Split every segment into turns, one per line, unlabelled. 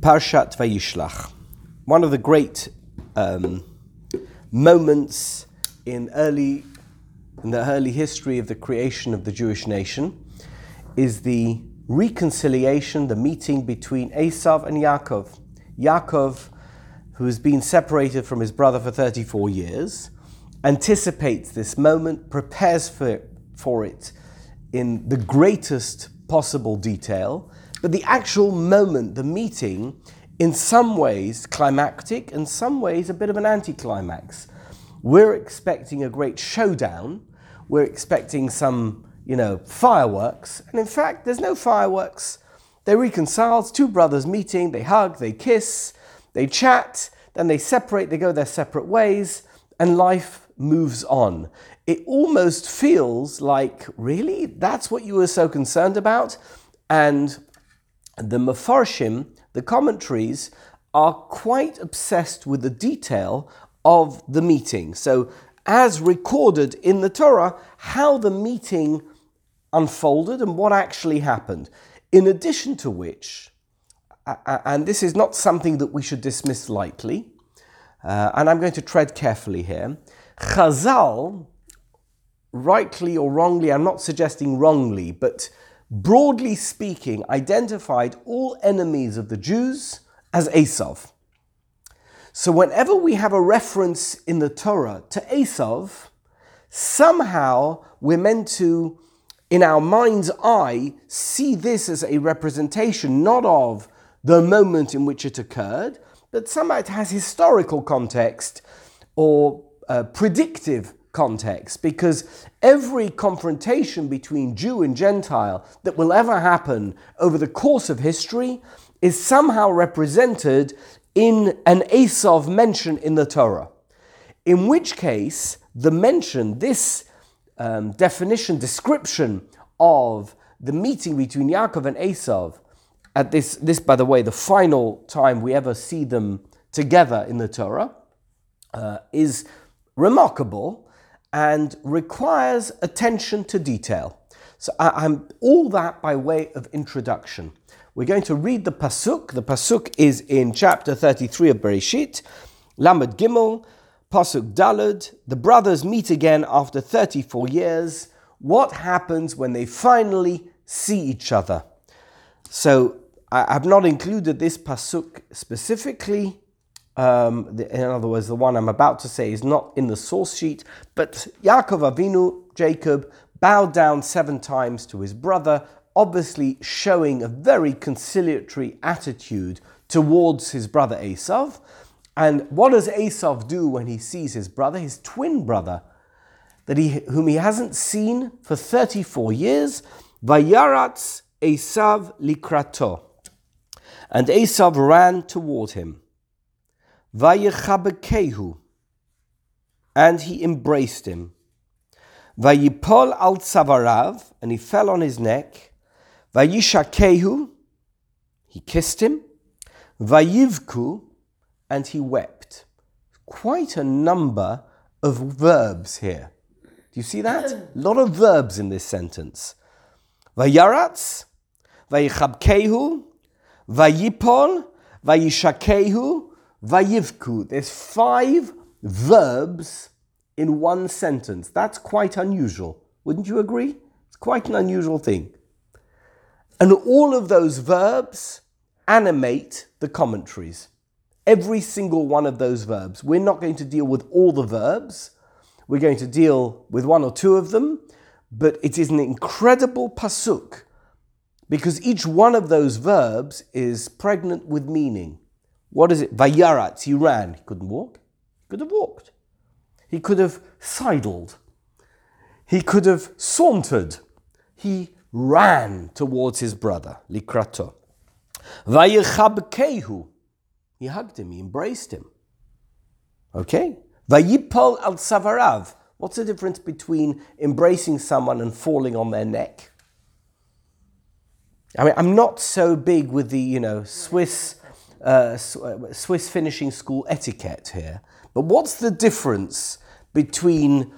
Parshat Vayishlach, one of the great um, moments in early in the early history of the creation of the Jewish nation, is the reconciliation, the meeting between Esav and Yaakov. Yaakov, who has been separated from his brother for 34 years, anticipates this moment, prepares for for it in the greatest possible detail, but the actual moment, the meeting, in some ways climactic, in some ways a bit of an anticlimax. We're expecting a great showdown. We're expecting some, you know, fireworks. And in fact, there's no fireworks. They reconcile, two brothers meeting, they hug, they kiss, they chat, then they separate, they go their separate ways, and life moves on. It almost feels like, really? That's what you were so concerned about? And the Mefarshim, the commentaries, are quite obsessed with the detail of the meeting. So, as recorded in the Torah, how the meeting unfolded and what actually happened. In addition to which, and this is not something that we should dismiss lightly, uh, and I'm going to tread carefully here. Chazal, rightly or wrongly, I'm not suggesting wrongly, but broadly speaking, identified all enemies of the Jews as Esav. So whenever we have a reference in the Torah to Esav, somehow we're meant to, in our mind's eye, see this as a representation not of the moment in which it occurred, but somehow it has historical context or uh, predictive context because every confrontation between Jew and Gentile that will ever happen over the course of history is somehow represented in an Esav mention in the Torah. In which case, the mention, this um, definition, description of the meeting between Yaakov and Esav, at this, this, by the way, the final time we ever see them together in the Torah, uh, is remarkable and requires attention to detail. So I, am all that by way of introduction. We're going to read the pasuk. The pasuk is in chapter 33 of Bereshit, Lamed Gimel, pasuk Daled. The brothers meet again after 34 years. What happens when they finally see each other? So I, have not included this pasuk specifically um, the, in other words, the one I'm about to say is not in the source sheet, but Yaakov Avinu, Jacob, bowed down seven times to his brother, obviously showing a very conciliatory attitude towards his brother Esav. And what does Esav do when he sees his brother, his twin brother, that he, whom he hasn't seen for 34 years? Vayaratz Esav likrato. And Esav ran toward him. Vayechabekehu, and he embraced him. Vayipol al tzavarav, and he fell on his neck. Vayishakehu, he kissed him. Vayivku, and he wept. Quite a number of verbs here. Do you see that? A lot of verbs in this sentence. Vayaratz, Vayichabkehu, Vayipol, Vayishakehu, Vayivku. There's five verbs in one sentence. That's quite unusual. Wouldn't you agree? It's quite an unusual thing. And all of those verbs animate the commentaries. Every single one of those verbs. We're not going to deal with all the verbs. We're going to deal with one or two of them, but it is an incredible pasuk because each one of those verbs is pregnant with meaning. What is it? Vayarat, he ran. He couldn't walk. He could have walked. He could have sidled. He could have sauntered. He ran towards his brother, Likrato. Vayichabkehu. He hugged him, he embraced him. Okay? Vayipol al tzavarav. What's the difference between embracing someone and falling on their neck? I mean, I'm not so big with the, you know, Swiss uh, Swiss finishing school etiquette here. But what's the difference between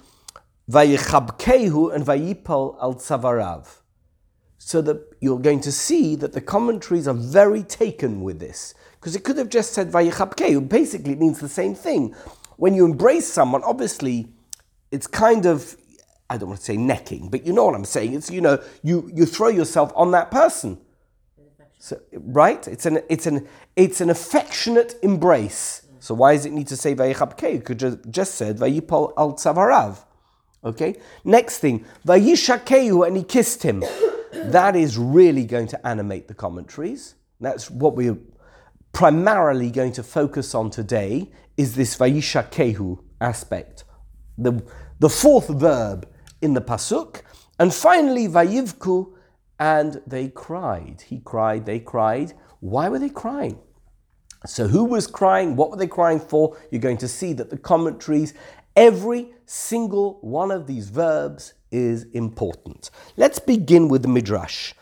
Vayichabkehu and Vayipol al Tzavarav? so that you're going to see that the commentaries are very taken with this. Because it could have just said Vayichabkeu. Basically, it means the same thing. When you embrace someone, obviously, it's kind of, I don't want to say necking, but you know what I'm saying. It's, you know, you, you throw yourself on that person. So, right? It's an, it's, an, it's an affectionate embrace. So why does it need to say Vayichabkeu? You could just, just said Vayipol al Tzavarav. Okay? Next thing, Vayishakeu, and he kissed him. that is really going to animate the commentaries. That's what we're primarily going to focus on today is this Vayishakehu aspect. The, the fourth verb in the Pasuk. And finally, Vayivku, and they cried. He cried, they cried. Why were they crying? So, who was crying? What were they crying for? You're going to see that the commentaries, every single one of these verbs is important. Let's begin with the Midrash.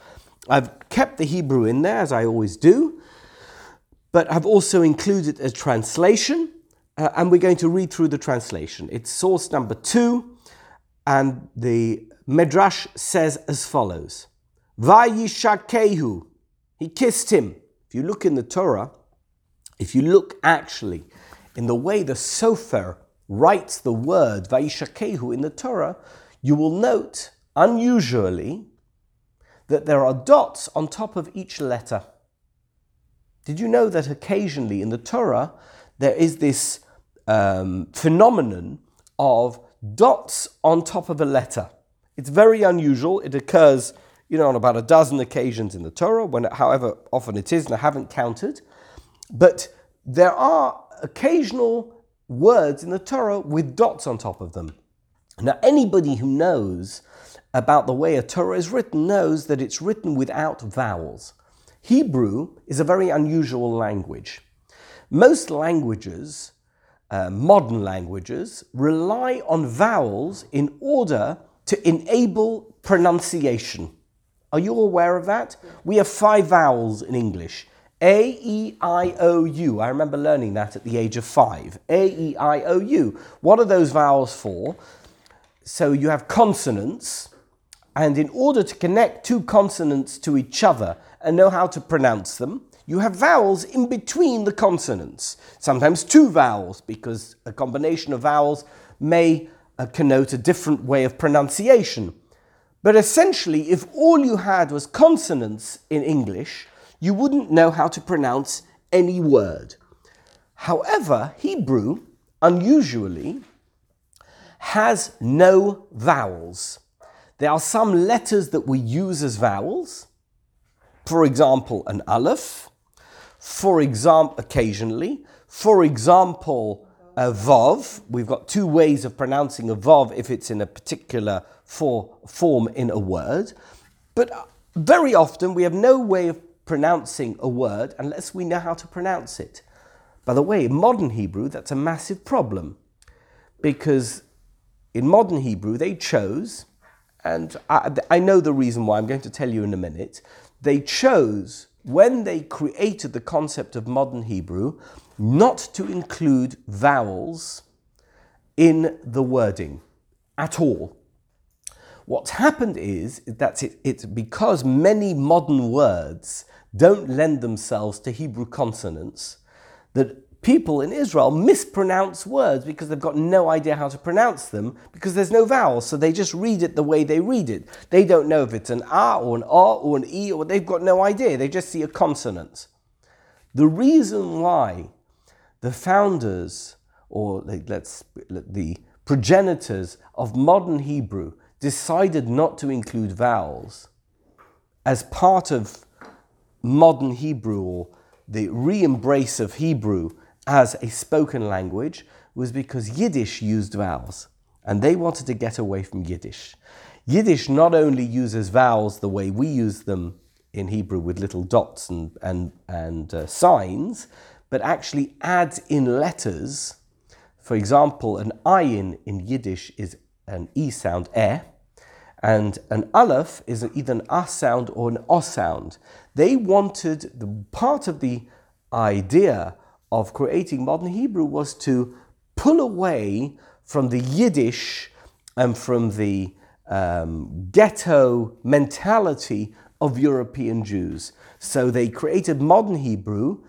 I've kept the Hebrew in there, as I always do, but I've also included a translation, uh, and we're going to read through the translation. It's source number two, and the Midrash says as follows Vayishakehu, he kissed him. If you look in the Torah, if you look actually in the way the Sofer writes the word Vayishakehu in the Torah, you will note, unusually, that there are dots on top of each letter. Did you know that occasionally in the Torah there is this um, phenomenon of dots on top of a letter? It's very unusual. It occurs, you know, on about a dozen occasions in the Torah, when, however often it is, and I haven't counted. But there are occasional words in the Torah with dots on top of them. Now, anybody who knows about the way a Torah is written knows that it's written without vowels. Hebrew is a very unusual language. Most languages, uh, modern languages, rely on vowels in order to enable pronunciation. Are you aware of that? We have five vowels in English a, E, I, O, U. I remember learning that at the age of five. A, E, I, O, U. What are those vowels for? So you have consonants, and in order to connect two consonants to each other and know how to pronounce them, you have vowels in between the consonants. Sometimes two vowels, because a combination of vowels may uh, connote a different way of pronunciation. But essentially, if all you had was consonants in English, you wouldn't know how to pronounce any word. However, Hebrew, unusually, has no vowels. There are some letters that we use as vowels. For example, an aleph. For example, occasionally. For example, a vav. We've got two ways of pronouncing a vav if it's in a particular for, form in a word. But very often we have no way of pronouncing a word unless we know how to pronounce it. By the way, in modern Hebrew, that's a massive problem because in modern Hebrew, they chose, and I, I, know the reason why, I'm going to tell you in a minute. They chose, when they created the concept of modern Hebrew, not to include vowels in the wording at all. What's happened is that it, it's because many modern words don't lend themselves to Hebrew consonants, that people in Israel mispronounce words because they've got no idea how to pronounce them because there's no vowels, so they just read it the way they read it. They don't know if it's an A or an R or an E, or they've got no idea. They just see a consonant. The reason why the founders, or let's the progenitors of modern Hebrew decided not to include vowels as part of modern Hebrew or the re embrace of Hebrew as a spoken language was because Yiddish used vowels and they wanted to get away from Yiddish. Yiddish not only uses vowels the way we use them in Hebrew with little dots and, and, and uh, signs, but actually adds in letters. For example, an ayin in Yiddish is an E sound, eh, and an aleph is either an a sound or an o sound. They wanted the part of the idea of creating modern Hebrew was to pull away from the Yiddish and from the um, ghetto mentality of European Jews. So they created modern Hebrew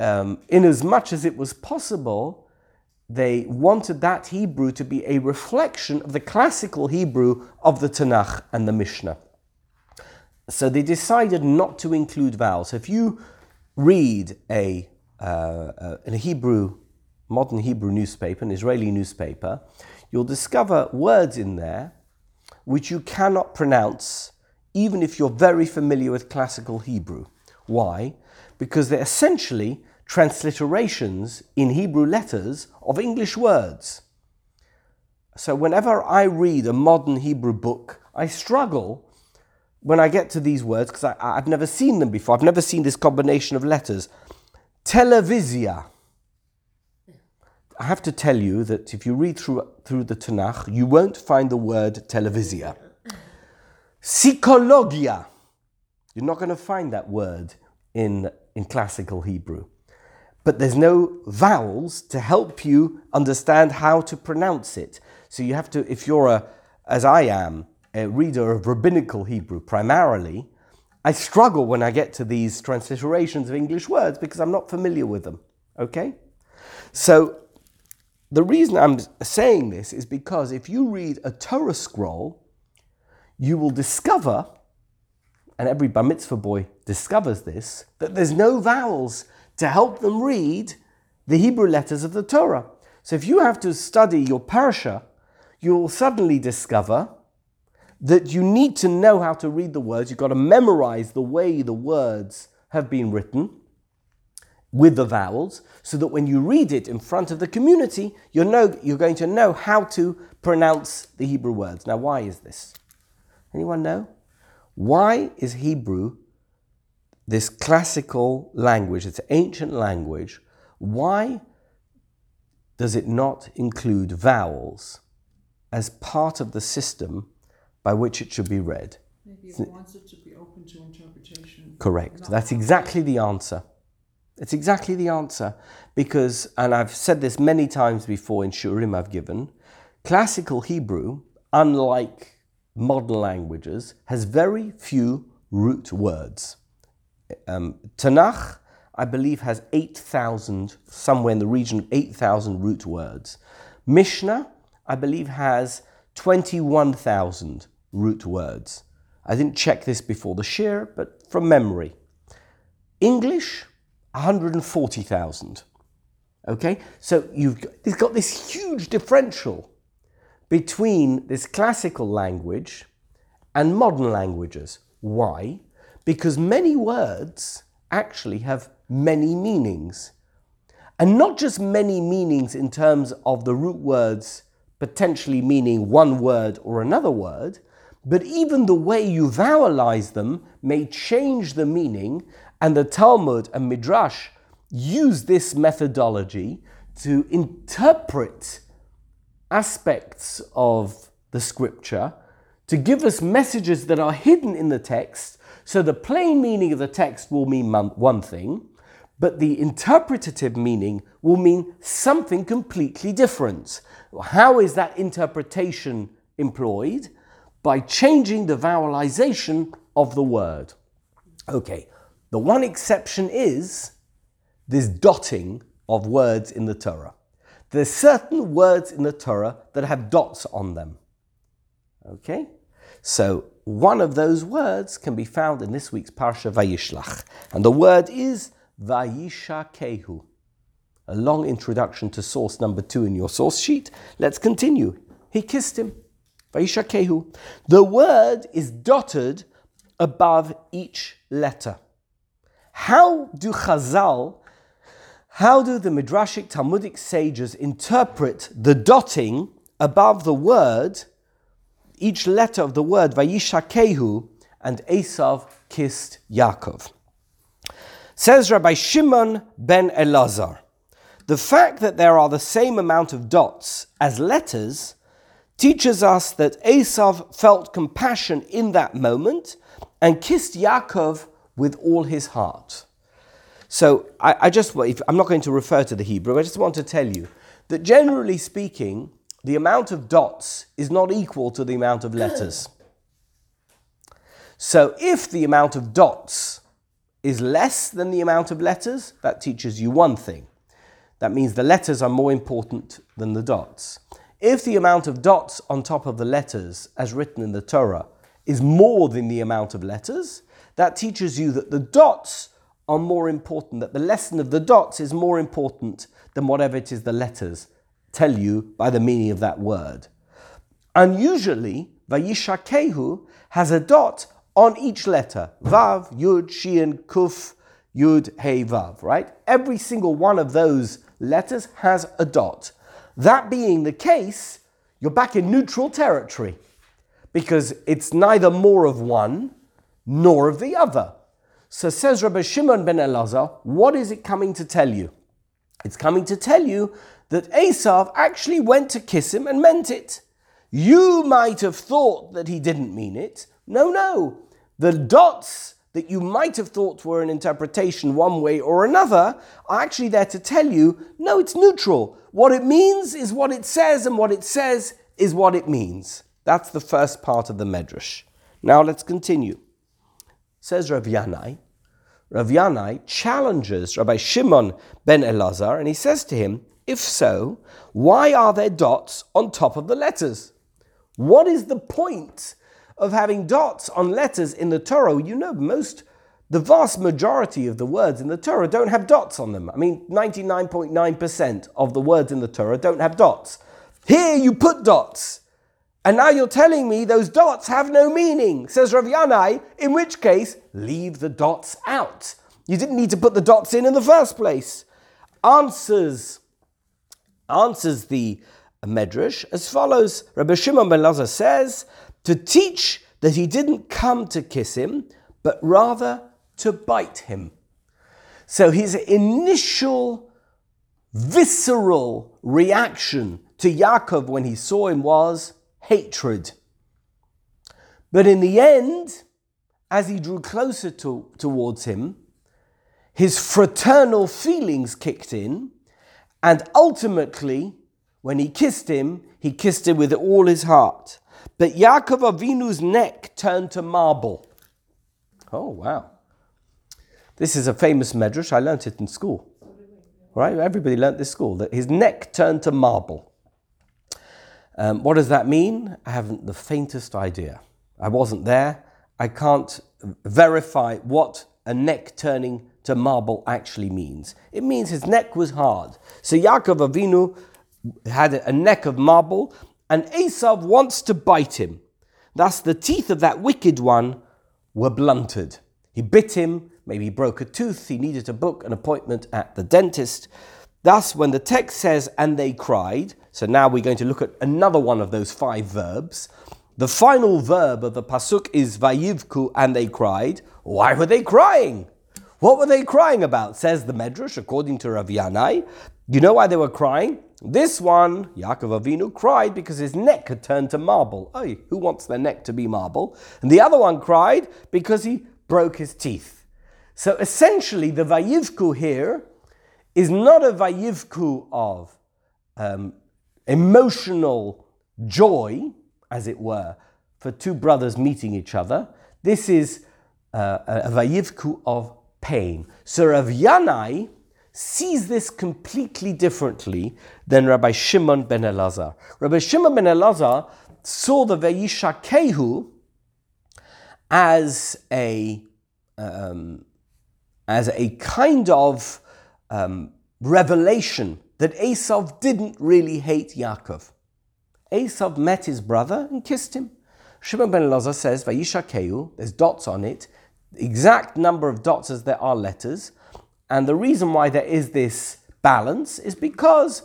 um, in as much as it was possible. They wanted that Hebrew to be a reflection of the classical Hebrew of the Tanakh and the Mishnah. So they decided not to include vowels. If you read a, uh, uh, a Hebrew, modern Hebrew newspaper, an Israeli newspaper, you'll discover words in there which you cannot pronounce even if you're very familiar with classical Hebrew. Why? Because they're essentially transliterations in Hebrew letters of English words. So whenever I read a modern Hebrew book, I struggle when I get to these words because I've never seen them before. I've never seen this combination of letters. Televisia. I have to tell you that if you read through, through the Tanakh, you won't find the word televisia. Psychologia. You're not going to find that word in, in classical Hebrew. But there's no vowels to help you understand how to pronounce it. So you have to, if you're a, as I am, a reader of rabbinical Hebrew primarily, I struggle when I get to these transliterations of English words because I'm not familiar with them. Okay? So the reason I'm saying this is because if you read a Torah scroll, you will discover, and every bar mitzvah boy discovers this, that there's no vowels to help them read the Hebrew letters of the Torah. So if you have to study your parasha, you'll suddenly discover that you need to know how to read the words. You've got to memorize the way the words have been written with the vowels so that when you read it in front of the community, you know, you're going to know how to pronounce the Hebrew words. Now, why is this? Anyone know? Why is Hebrew, this classical language, this ancient language, why does it not include vowels as part of the system by which it should be read?
Maybe it wants it to be open to interpretation.
Correct. That's exactly the answer. It's exactly the answer. Because, and I've said this many times before in Shiurim I've given, classical Hebrew, unlike modern languages, has very few root words. Um, Tanakh, I believe, has 8,000, somewhere in the region of 8,000 root words. Mishnah, I believe, has 21,000 root words. I didn't check this before the shiur, but from memory. English, 140,000. Okay, so you've got, it's got this huge differential between this classical language and modern languages. Why? Because many words actually have many meanings. And not just many meanings in terms of the root words potentially meaning one word or another word, but even the way you vowelize them may change the meaning and the Talmud and Midrash use this methodology to interpret aspects of the scripture to give us messages that are hidden in the text. So the plain meaning of the text will mean one thing, but the interpretative meaning will mean something completely different. How is that interpretation employed? By changing the vowelization of the word. Okay, the one exception is this dotting of words in the Torah. There's certain words in the Torah that have dots on them. Okay? So one of those words can be found in this week's Parsha Vayishlach. And the word is Vayishakehu. A long introduction to source number two in your source sheet. Let's continue. He kissed him. Vayishakehu. The word is dotted above each letter. How do Chazal, how do the Midrashic Talmudic sages interpret the dotting above the word, each letter of the word, Vayishakehu, and Esav kissed Yaakov? Says Rabbi Shimon ben Elazar, the fact that there are the same amount of dots as letters teaches us that Esav felt compassion in that moment and kissed Yaakov with all his heart. So I, I just, I'm not going to refer to the Hebrew, I just want to tell you that generally speaking, the amount of dots is not equal to the amount of letters. So if the amount of dots is less than the amount of letters, that teaches you one thing. That means the letters are more important than the dots. If the amount of dots on top of the letters, as written in the Torah, is more than the amount of letters, that teaches you that the dots are more important, that the lesson of the dots is more important than whatever it is the letters tell you by the meaning of that word. Unusually, Vayishakehu has a dot on each letter. Vav, Yud, Shin, Kuf, Yud, Hey, Vav, right? Every single one of those letters has a dot. That being the case, you're back in neutral territory because it's neither more of one nor of the other. So says Rabbi Shimon ben Elazar, what is it coming to tell you? It's coming to tell you that Esav actually went to kiss him and meant it. You might have thought that he didn't mean it. No, no. The dots that you might have thought were an interpretation one way or another are actually there to tell you no, it's neutral. What it means is what it says, and what it says is what it means. That's the first part of the Medrash. Now let's continue. Says Rav Yanai. Rav Yanai challenges Rabbi Shimon ben Elazar and he says to him, If so, why are there dots on top of the letters? What is the point of having dots on letters in the Torah? You know, most, the vast majority of the words in the Torah don't have dots on them. I mean, 99.9% of the words in the Torah don't have dots. Here you put dots. And now you're telling me those dots have no meaning, says Rav Yanai, in which case, leave the dots out. You didn't need to put the dots in in the first place. Answers, answers the Medrash as follows. Rabbi Shimon ben Lazar says, to teach that he didn't come to kiss him, but rather to bite him. So his initial visceral reaction to Yaakov when he saw him was hatred. But in the end, as he drew closer to, towards him, his fraternal feelings kicked in, and ultimately, when he kissed him, he kissed him with all his heart. But Yaakov Avinu's neck turned to marble. Oh, wow. This is a famous medrash. I learnt it in school. Right? Everybody learnt this school that his neck turned to marble. Um, what does that mean? I haven't the faintest idea. I wasn't there. I can't verify what a neck turning to marble actually means. It means his neck was hard. So Yaakov Avinu had a neck of marble, and Esav wants to bite him. Thus, the teeth of that wicked one were blunted. He bit him, maybe he broke a tooth, he needed to book an appointment at the dentist. Thus, when the text says, and they cried, so now we're going to look at another one of those five verbs. The final verb of the pasuk is vayivku, and they cried. Why were they crying? What were they crying about? Says the Medrash, according to Rav Yanai. You know why they were crying? This one, Yaakov Avinu, cried because his neck had turned to marble. Oh, who wants their neck to be marble? And the other one cried because he broke his teeth. So essentially, the vayivku here is not a vayivku of um, emotional joy, as it were, for two brothers meeting each other. This is uh, a vayivku of pain. So Rav Yanai sees this completely differently than Rabbi Shimon ben Elazar. Rabbi Shimon ben Elazar saw the Vayishakehu as a um, as a kind of um, revelation that Esav didn't really hate Yaakov. Esav met his brother and kissed him. Shimon ben Elazar says, Vayishakeu, there's dots on it, exact number of dots as there are letters. And the reason why there is this balance is because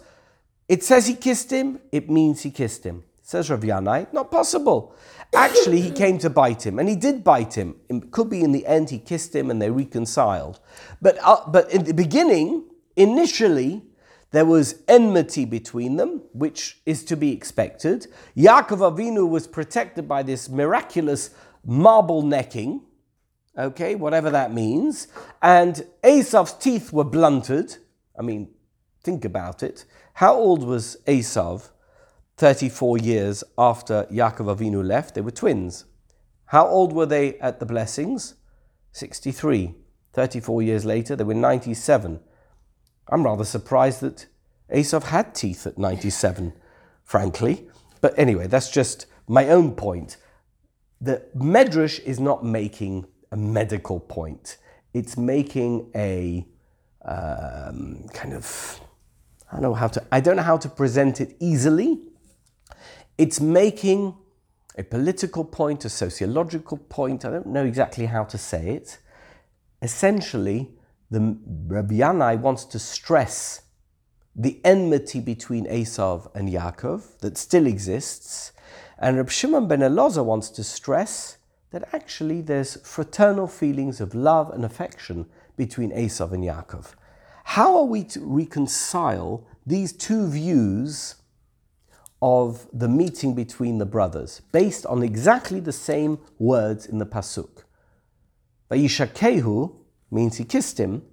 it says he kissed him, it means he kissed him. Says Rav Yanai, not possible. Actually, he came to bite him, and he did bite him. It could be in the end he kissed him and they reconciled. But, uh, but in the beginning, initially, there was enmity between them, which is to be expected. Yaakov Avinu was protected by this miraculous marble necking, okay, whatever that means. And Esav's teeth were blunted. I mean, think about it. How old was Esav 34 years after Yaakov Avinu left? They were twins. How old were they at the blessings? 63. 34 years later, they were 97. I'm rather surprised that Esav had teeth at 97, frankly. But anyway, that's just my own point. The Medrash is not making a medical point, it's making a um, kind of, I don't know how to, I don't know how to present it easily. It's making a political point, a sociological point. I don't know exactly how to say it. Essentially, the Rabbi Yanai wants to stress the enmity between Esav and Yaakov that still exists, and Rabbi Shimon ben Elazar wants to stress that actually there's fraternal feelings of love and affection between Esav and Yaakov. How are we to reconcile these two views of the meeting between the brothers, based on exactly the same words in the pasuk? Vayishakehu means he kissed him.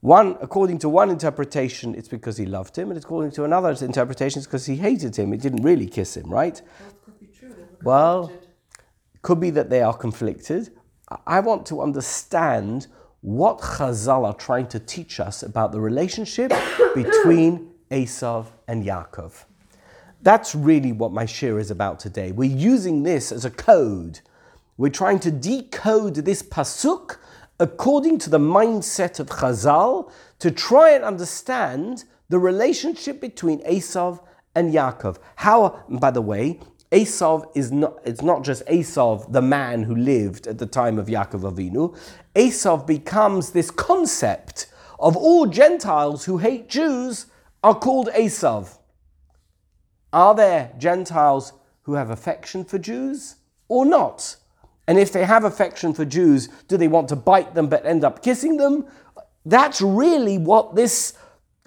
One, according to one interpretation, it's because he loved him, and according to another interpretation, it's because he hated him. He didn't really kiss him, right?
could be true.
Well, could be that they are conflicted. I want to understand what Chazal are trying to teach us about the relationship between Esav and Yaakov. That's really what my shiur is about today. We're using this as a code. We're trying to decode this pasuk according to the mindset of Chazal to try and understand the relationship between Esav and Yaakov. How, by the way, Esav is not, it's not just Esav, the man who lived at the time of Yaakov Avinu. Esav becomes this concept of all Gentiles who hate Jews are called Esav. Are there Gentiles who have affection for Jews or not? And if they have affection for Jews, do they want to bite them but end up kissing them? That's really what this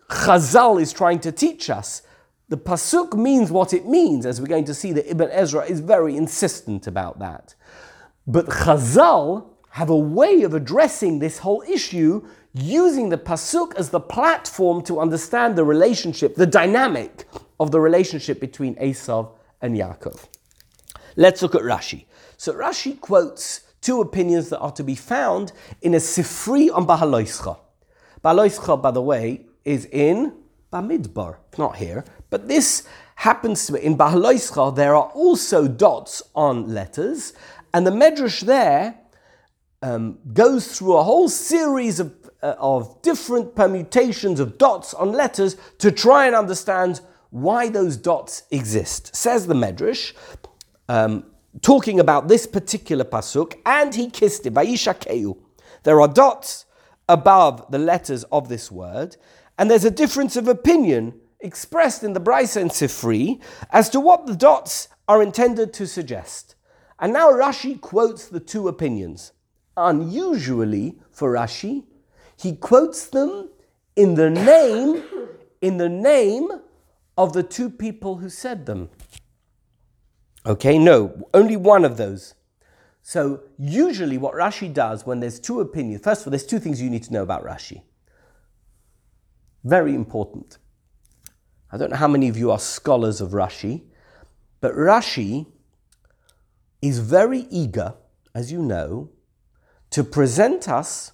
Chazal is trying to teach us. The Pasuk means what it means, as we're going to see that Ibn Ezra is very insistent about that. But Chazal have a way of addressing this whole issue using the Pasuk as the platform to understand the relationship, the dynamic of the relationship between Esav and Yaakov. Let's look at Rashi. So Rashi quotes two opinions that are to be found in a Sifri on Bahaloischa. Bahaloischa, by the way, is in Bamidbar, not here, but this happens to be in Bahaloischa. There are also dots on letters, and the Medrash there um, goes through a whole series of, uh, of different permutations of dots on letters to try and understand why those dots exist. Says the Medrash, um, talking about this particular pasuk, and he kissed him. Vayishakeu. There are dots above the letters of this word, and there's a difference of opinion expressed in the Brisa Sifri as to what the dots are intended to suggest. And now Rashi quotes the two opinions. Unusually for Rashi, he quotes them in the name, in the name of the two people who said them. Okay, no, only one of those. So usually what Rashi does when there's two opinions, first of all, there's two things you need to know about Rashi. Very important. I don't know how many of you are scholars of Rashi, but Rashi is very eager, as you know, to present us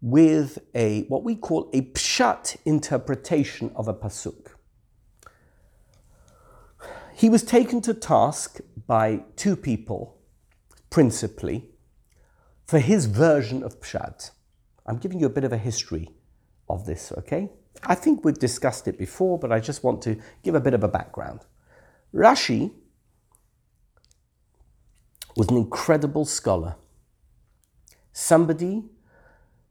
with a what we call a pshat interpretation of a pasuk. He was taken to task by two people, principally, for his version of pshat. I'm giving you a bit of a history of this, okay? I think we've discussed it before, but I just want to give a bit of a background. Rashi was an incredible scholar, somebody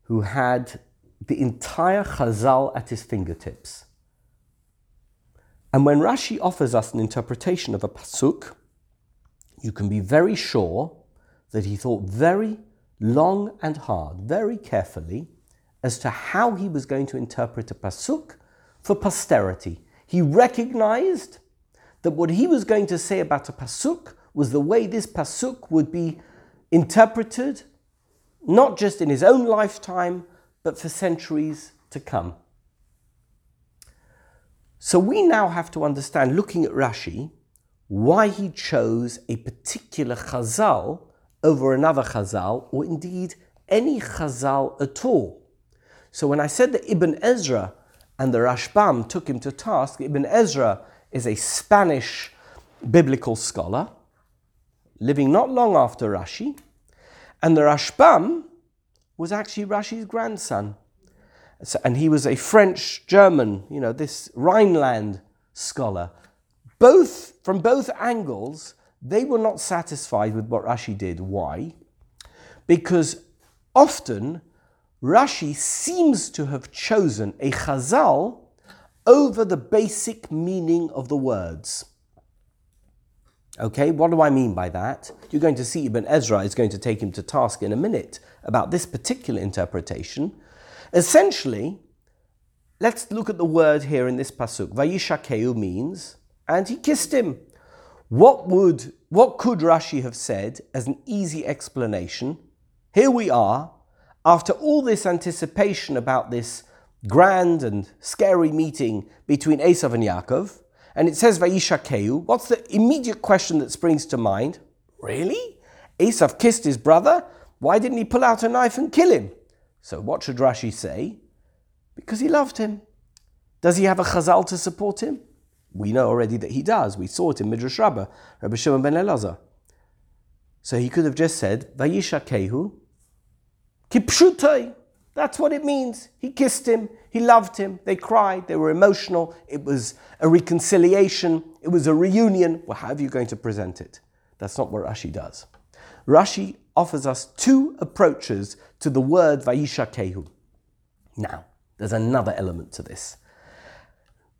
who had the entire Chazal at his fingertips. And when Rashi offers us an interpretation of a pasuk, you can be very sure that he thought very long and hard, very carefully, as to how he was going to interpret a pasuk for posterity. He recognized that what he was going to say about a pasuk was the way this pasuk would be interpreted, not just in his own lifetime, but for centuries to come. So we now have to understand, looking at Rashi, why he chose a particular chazal over another Chazal, or indeed any Chazal at all. So when I said that Ibn Ezra and the Rashbam took him to task, Ibn Ezra is a Spanish biblical scholar, living not long after Rashi, and the Rashbam was actually Rashi's grandson. So, and he was a French German, you know, this Rhineland scholar. Both, from both angles, they were not satisfied with what Rashi did. Why? Because often Rashi seems to have chosen a chazal over the basic meaning of the words. Okay, what do I mean by that? You're going to see Ibn Ezra is going to take him to task in a minute about this particular interpretation. Essentially, let's look at the word here in this pasuk. Vayishakeu means, and he kissed him. What would, what could Rashi have said as an easy explanation? Here we are, after all this anticipation about this grand and scary meeting between Esav and Yaakov, and it says Vayishakeu, what's the immediate question that springs to mind? Really? Esav kissed his brother? Why didn't he pull out a knife and kill him? So what should Rashi say? Because he loved him. Does he have a chazal to support him? We know already that he does. We saw it in Midrash Rabbah, Rabbi Shimon ben Elazar. So he could have just said, Vayishakehu, kipshuto. That's what it means. He kissed him, he loved him, they cried, they were emotional, it was a reconciliation, it was a reunion. Well, how are you going to present it? That's not what Rashi does. Rashi offers us two approaches to the word Vayishakehu. Now, there's another element to this.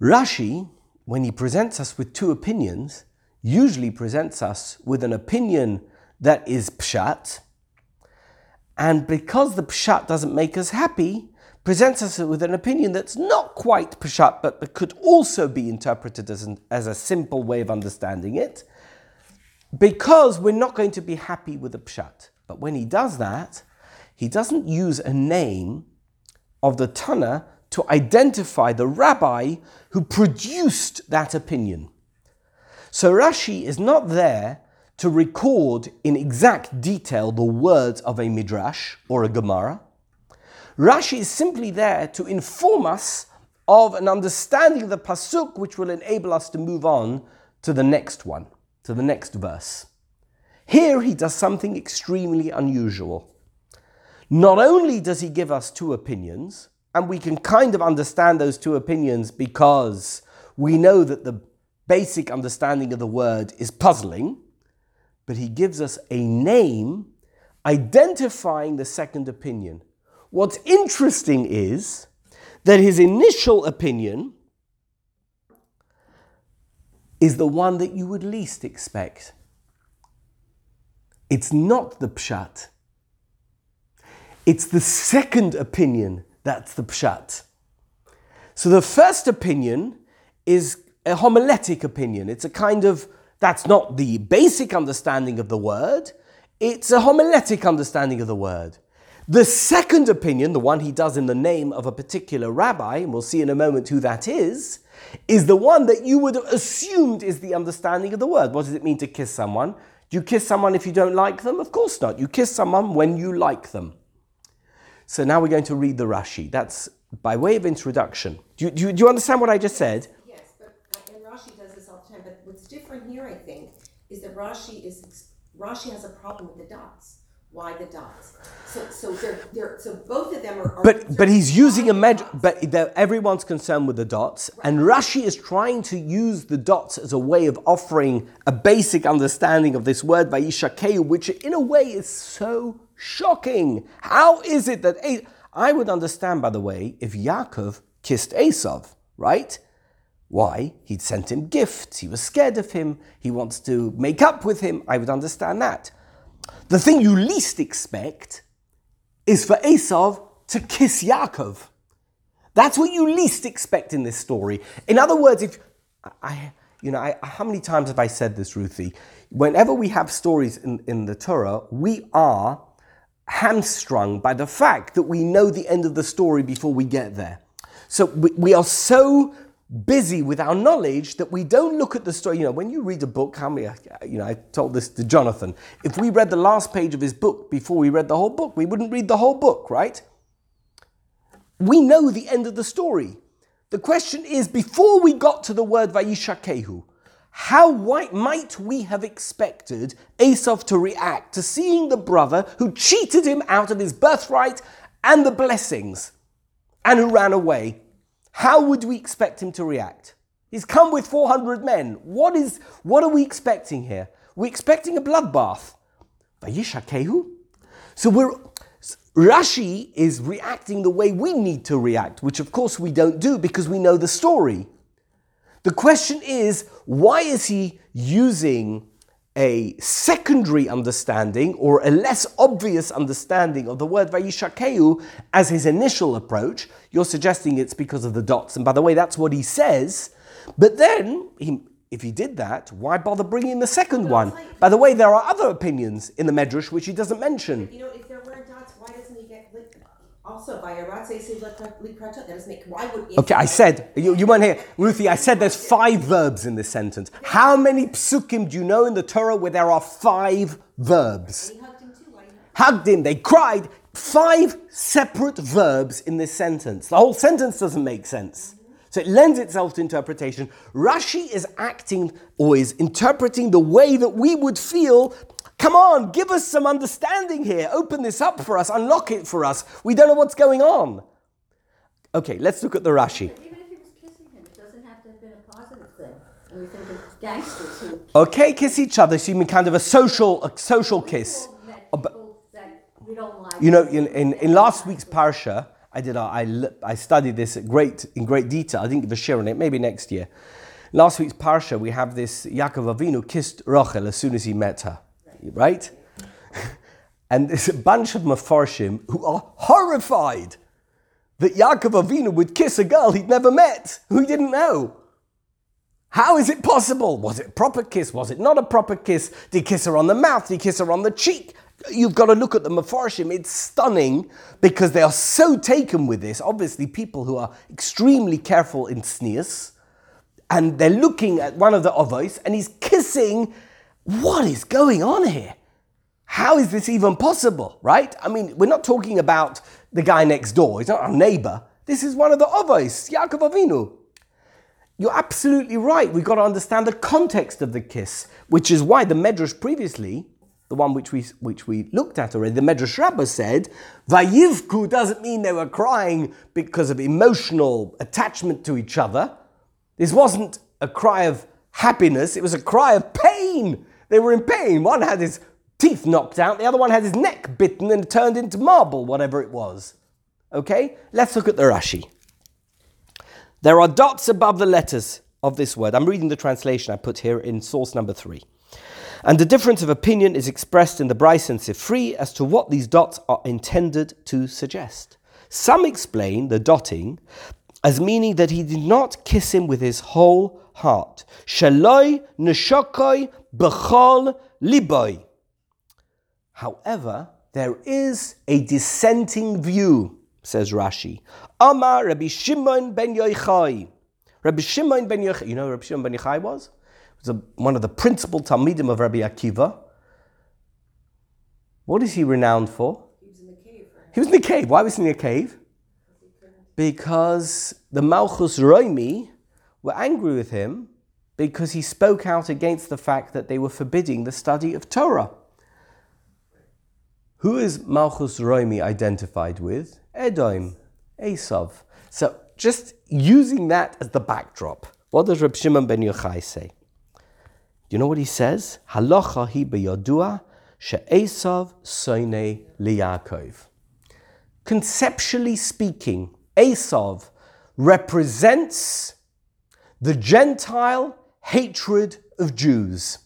Rashi, when he presents us with two opinions, usually presents us with an opinion that is pshat, and because the pshat doesn't make us happy, presents us with an opinion that's not quite pshat, but could also be interpreted as, an, as a simple way of understanding it, because we're not going to be happy with the pshat. But when he does that, he doesn't use a name of the Tana to identify the rabbi who produced that opinion. So Rashi is not there to record in exact detail the words of a midrash or a Gemara. Rashi is simply there to inform us of an understanding of the pasuk which will enable us to move on to the next one, to the next verse. Here he does something extremely unusual. Not only does he give us two opinions, and we can kind of understand those two opinions because we know that the basic understanding of the word is puzzling, but he gives us a name identifying the second opinion. What's interesting is that his initial opinion is the one that you would least expect. It's not the pshat. It's the second opinion that's the pshat. So the first opinion is a homiletic opinion. It's a kind of, that's not the basic understanding of the word, it's a homiletic understanding of the word. The second opinion, the one he does in the name of a particular rabbi, and we'll see in a moment who that is, is the one that you would have assumed is the understanding of the word. What does it mean to kiss someone? Do you kiss someone if you don't like them? Of course not. You kiss someone when you like them. So now we're going to read the Rashi. That's by way of introduction. Do you, do you, do you understand what I just said?
Yes, but and Rashi does this all the time. But what's different here, I think, is that Rashi is Rashi has a problem with the dots. Why the dots? So, so they're, they're so both of them are. are
But but he's using a
med.
med. But everyone's concerned with the dots, and Rashi is trying to use the dots as a way of offering a basic understanding of this word Vayishakeu, which in a way is so shocking. How is it that A- I would understand, by the way, if Yaakov kissed Esav, right? Why? He'd sent him gifts. He was scared of him. He wants to make up with him. I would understand that. The thing you least expect is for Esav to kiss Yaakov. That's what you least expect in this story. In other words, if I, you know, I, how many times have I said this, Ruthie? Whenever we have stories in, in the Torah, we are hamstrung by the fact that we know the end of the story before we get there. So we, we are so busy with our knowledge that we don't look at the story. You know, when you read a book, how many, you know, I told this to Jonathan. If we read the last page of his book before we read the whole book, we wouldn't read the whole book, right? We know the end of the story. The question is before we got to the word Vayishakehu, how might we have expected Esav to react to seeing the brother who cheated him out of his birthright and the blessings and who ran away? How would we expect him to react? He's come with 400 men. What, is, what are we expecting here? We're expecting a bloodbath. Vayishakehu? So we're, Rashi is reacting the way we need to react, which of course we don't do because we know the story. The question is, why is he using a secondary understanding or a less obvious understanding of the word Vayishakeu as his initial approach? You're suggesting it's because of the dots. And by the way, that's what he says. But then, he, if he did that, why bother bringing the second one?
like-
By the way, there are other opinions in the Medrash which he doesn't mention.
You know, would?
Okay, I said, you, you weren't here. Ruthie, I said there's five verbs in this sentence. How many psukim do you know in the Torah where there are five verbs?
Hugged him too, why not?
Hugged him, they cried. Five separate verbs in this sentence. The whole sentence doesn't make sense. So it lends itself to interpretation. Rashi is acting or is interpreting the way that we would feel. Come on, give us some understanding here. Open this up for us, unlock it for us. We don't know what's going on. Okay, let's look at the Rashi.
Even if he was kissing him, it doesn't have to have been a positive thing. And we think of gangsters who
Okay, kiss each other. So you mean kind of a social, a social kiss. Oh, but-
that we don't like.
You know, in, in, in last week's parsha, I did I, I studied this at great in great detail. I didn't give a shiur on it. Maybe next year. Last week's parsha, we have this Yaakov Avinu kissed Rachel as soon as he met her, right? and there's a bunch of mafarshim who are horrified that Yaakov Avinu would kiss a girl he'd never met, who he didn't know. How is it possible? Was it a proper kiss? Was it not a proper kiss? Did he kiss her on the mouth? Did he kiss her on the cheek? You've got to look at the Mefarshim. It's stunning because they are so taken with this. Obviously, people who are extremely careful in tznius, and they're looking at one of the Ovos and he's kissing. What is going on here? How is this even possible, right? I mean, we're not talking about the guy next door. He's not our neighbor. This is one of the Ovos, Yaakov Avinu. You're absolutely right. We've got to understand the context of the kiss, which is why the Medrash previously, the one which we which we looked at already, the Medrash Rabbah said, "Vayivku" doesn't mean they were crying because of emotional attachment to each other. This wasn't a cry of happiness; it was a cry of pain. They were in pain. One had his teeth knocked out, the other one had his neck bitten and turned into marble, whatever it was. Okay, let's look at the Rashi. There are dots above the letters of this word. I'm reading the translation I put here in source number three. And the difference of opinion is expressed in the Braisa and Sifri as to what these dots are intended to suggest. Some explain the dotting as meaning that he did not kiss him with his whole heart. Shaloi neshokoi b'chol liboy. However, there is a dissenting view, says Rashi. Amar Rabbi Shimon ben Yochai. Rabbi Shimon ben Yochai, you know who Rabbi Shimon ben Yochai was? He was a, one of the principal Talmidim of Rabbi Akiva. What is he renowned for?
He was in the cave, right?
He was in a cave. Why was he in a cave? Because the Malchus Roimi were angry with him because he spoke out against the fact that they were forbidding the study of Torah. Who is Malchus Roimi identified with? Edom, Esav. So just using that as the backdrop, what does Reb Shimon ben Yochai say? Do you know what he says? Halacha hi beyodua she'esav soine liyakov. Conceptually speaking, Esav represents the Gentile hatred of Jews.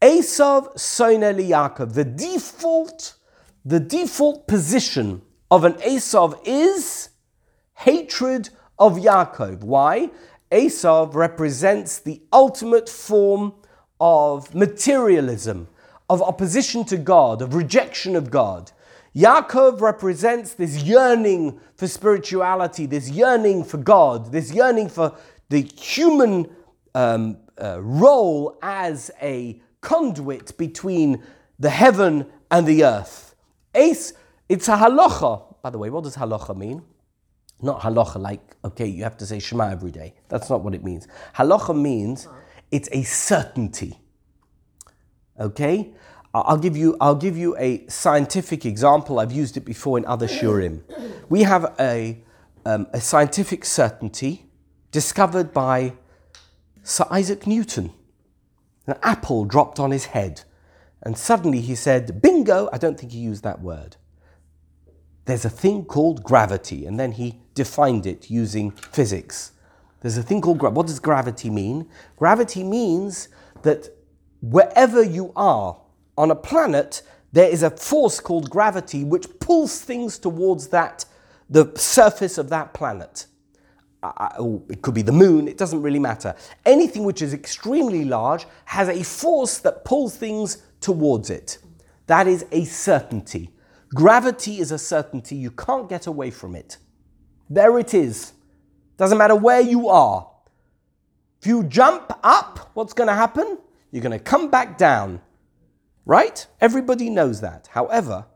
Esav soine liyakov. The default, the default position of an Esav is hatred of Yaakov. Why? Esav represents the ultimate form of materialism, of opposition to God, of rejection of God. Yaakov represents this yearning for spirituality, this yearning for God, this yearning for the human um, uh, role as a conduit between the heaven and the earth. Ace, it's a halacha. By the way, what does halacha mean? Not halacha like, okay, you have to say Shema every day. That's not what it means. Halacha means it's a certainty. Okay? I'll give you, I'll give you a scientific example. I've used it before in other Shiurim. We have a, um, a scientific certainty discovered by Sir Isaac Newton. An apple dropped on his head, and suddenly he said, Bingo! I don't think he used that word. There's a thing called gravity, and then he defined it using physics. There's a thing called gravity. What does gravity mean? Gravity means that wherever you are on a planet, there is a force called gravity which pulls things towards that, the surface of that planet. Or oh, it could be the moon, it doesn't really matter. Anything which is extremely large has a force that pulls things towards it. That is a certainty. Gravity is a certainty, you can't get away from it. There it is. Doesn't matter where you are. If you jump up, what's going to happen? You're going to come back down. Right? Everybody knows that. However,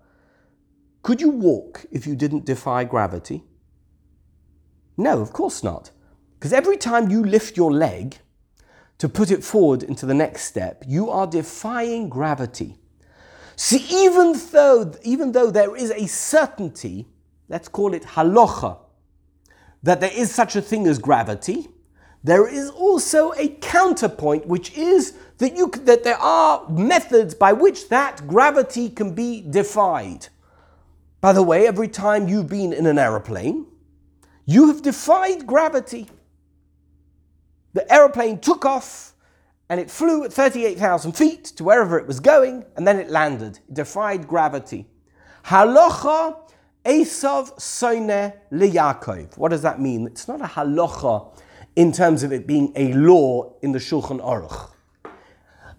could you walk if you didn't defy gravity? No, of course not. Because every time you lift your leg to put it forward into the next step, you are defying gravity. See, even though, even though there is a certainty, let's call it halacha, that there is such a thing as gravity, there is also a counterpoint, which is that, you, that there are methods by which that gravity can be defied. By the way, every time you've been in an aeroplane, you have defied gravity. The aeroplane took off and it flew at 38,000 feet to wherever it was going, and then it landed. It defied gravity. Halacha Esav Soine Liyakov. What does that mean? It's not a halacha in terms of it being a law in the Shulchan Aruch.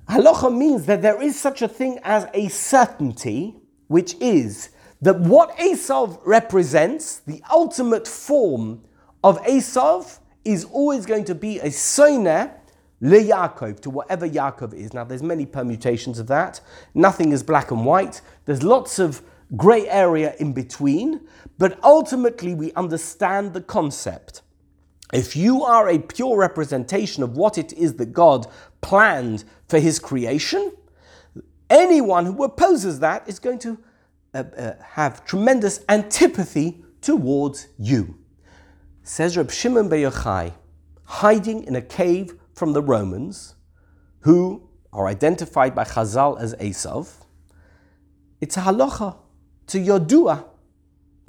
Halacha means that there is such a thing as a certainty, which is that what Esav represents, the ultimate form of Esav, is always going to be a soine Yaakov, to whatever Yaakov is. Now, there's many permutations of that. Nothing is black and white. There's lots of grey area in between, but ultimately we understand the concept. If you are a pure representation of what it is that God planned for his creation, anyone who opposes that is going to uh, uh, have tremendous antipathy towards you. Says Reb Shimon Bar Yochai, hiding in a cave from the Romans, who are identified by Chazal as Esav, it's a halacha to Yodua.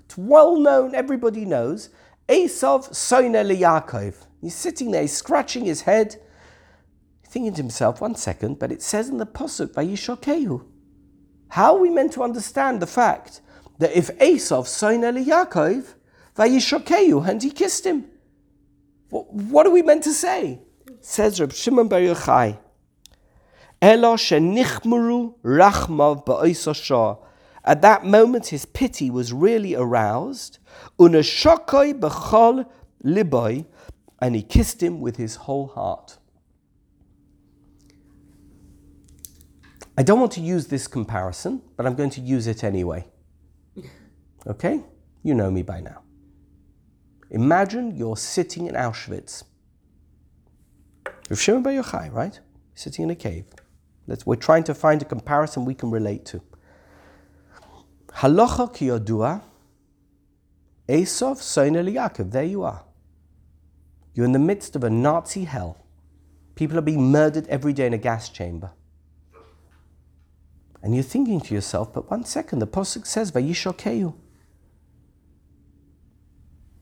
It's well known, everybody knows. Esav soine Yaakov. He's sitting there, he's scratching his head, thinking to himself, one second, but it says in the Pasuk, Vayishokehu. How are we meant to understand the fact that if Esav soine Yaakov, Vayishokehu, and he kissed him? What, what are we meant to say? Says Reb Shimon Bar Yochai, Elo shenichmuru rachmav ba'oisashah. At that moment, his pity was really aroused. Unashokoi b'chol liboy, and he kissed him with his whole heart. I don't want to use this comparison, but I'm going to use it anyway. Okay? You know me by now. Imagine you're sitting in Auschwitz. Rav Shimon Bar Yochai, right? Sitting in a cave. Let's, we're trying to find a comparison we can relate to. Halacha ki yodua, Esav soine Yaakov. There you are. You're in the midst of a Nazi hell. People are being murdered every day in a gas chamber. And you're thinking to yourself, but one second, the Pasuk says, Vayishokeyu.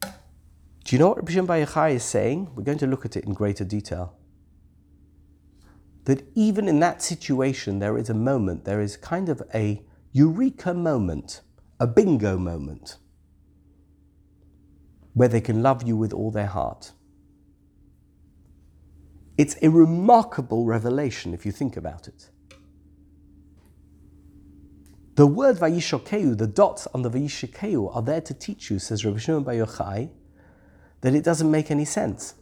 Do you know what Rabbi Shimon Bar Yochai is saying? We're going to look at it in greater detail. That even in that situation, there is a moment, there is kind of a eureka moment, a bingo moment, where they can love you with all their heart. It's a remarkable revelation if you think about it. The word Vayishokeu, the dots on the Vayishokeu, are there to teach you, says Rabbi Shimon Bar Yochai, that it doesn't make any sense.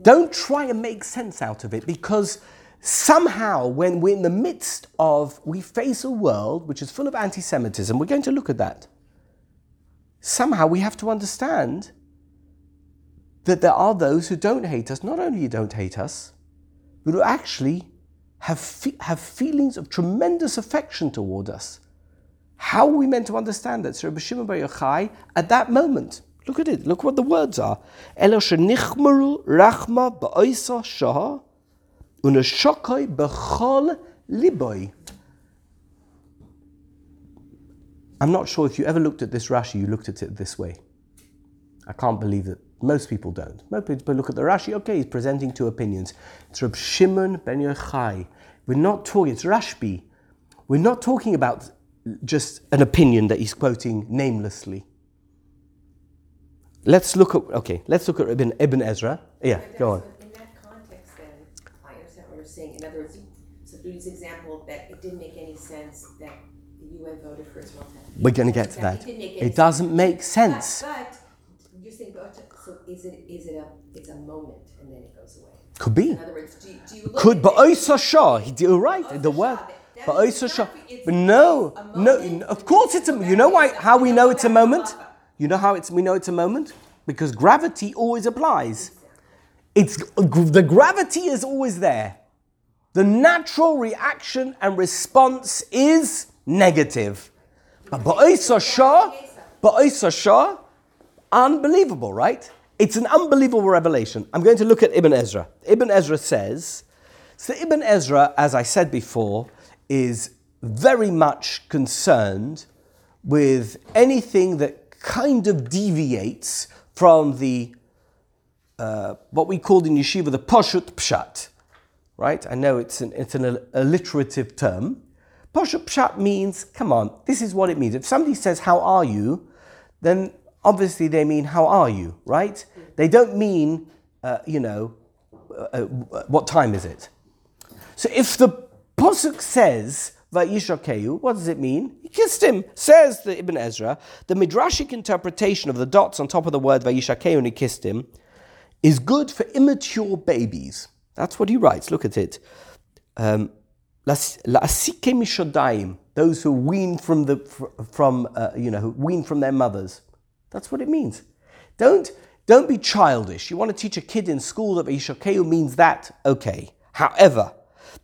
Don't try and make sense out of it because somehow, when we're in the midst of, we face a world which is full of anti Semitism, we're going to look at that. Somehow we have to understand that there are those who don't hate us. Not only don't hate us, but who actually have, fe- have feelings of tremendous affection toward us. How are we meant to understand that? So Rabbi Shimon Bar Yochai, at that moment, look at it, look what the words are. Elo shenichmaru rachma ba'oisa shah unashokoi b'chol liboy. I'm not sure if you ever looked at this Rashi, you looked at it this way. I can't believe that most people don't. Most people look at the Rashi, okay, he's presenting two opinions. It's Rab Shimon ben Yochai. We're not talking, it's Rashbi. We're not talking about just an opinion that he's quoting namelessly. Let's look at, okay, let's look at Ibn, Ibn Ezra. Yeah, go on.
In that context, then, I understand what you're saying. In other words, so Duty's example that it didn't make any sense that the UN voted for Israel.
We're going to get to
It
that.
any
It doesn't make sense.
But, but you're saying, but, so is it, is it a, it's a moment and then it goes away?
Could be.
In other words, do, you- do you look
Could, but Shah, you're right, the word. But Oisa Shah. But no, no, of course it's a, you know why, how we know it's a moment? You know how it's, we know it's a moment? Because gravity always applies. It's, the gravity is always there. The natural reaction and response is negative. But Ba'isa Shah, Shah, unbelievable, right? It's an unbelievable revelation. I'm going to look at Ibn Ezra. Ibn Ezra says, so Ibn Ezra, as I said before, is very much concerned with anything that kind of deviates from the uh, what we called in yeshiva the poshut pshat, right? I know it's an it's an alliterative term. Poshut pshat means, come on, this is what it means. If somebody says, "How are you?" then obviously they mean, "How are you?" Right? They don't mean, uh, you know, uh, uh, what time is it? So if the posuk says Vayishakehu, what does it mean? He kissed him, says the Ibn Ezra. The midrashic interpretation of the dots on top of the word Vayishakehu and he kissed him is good for immature babies. That's what he writes. Look at it. Um, those who wean from the from uh, you know who wean from their mothers. That's what it means. Don't don't be childish. You want to teach a kid in school that Vayishakehu means that. Okay. However,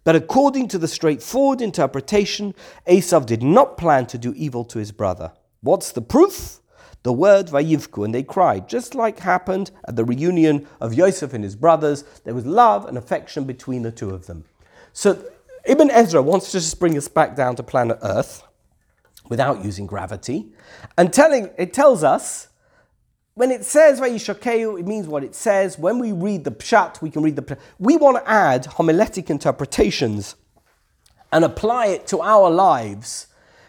but according to the straightforward interpretation, Esav did not plan to do evil to his brother. What's the proof? The word Vayivku, and they cried, just like happened at the reunion of Yosef and his brothers. There was love and affection between the two of them. So Ibn Ezra wants to just bring us back down to planet Earth without using gravity, and telling it tells us when it says Vayishakeu, it means what it says. When we read the pshat, we can read the. We want to add homiletic interpretations and apply it to our lives,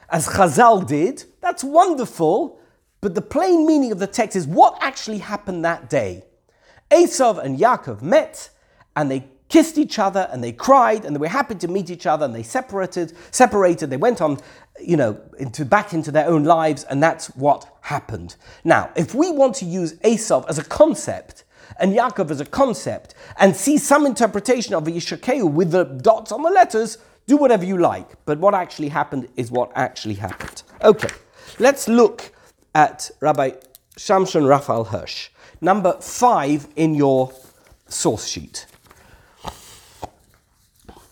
as Chazal did. That's wonderful, but the plain meaning of the text is what actually happened that day. Esav and Yaakov met, and they kissed each other, and they cried, and they were happy to meet each other, and they separated. Separated. They went on, you know, into back into their own lives, and that's what happened. Now, if we want to use Esav as a concept and Yaakov as a concept, and see some interpretation of Yishakeu with the dots on the letters, do whatever you like. But what actually happened is what actually happened. Okay, let's look at Rabbi Shamshon Raphael Hirsch, number five in your source sheet.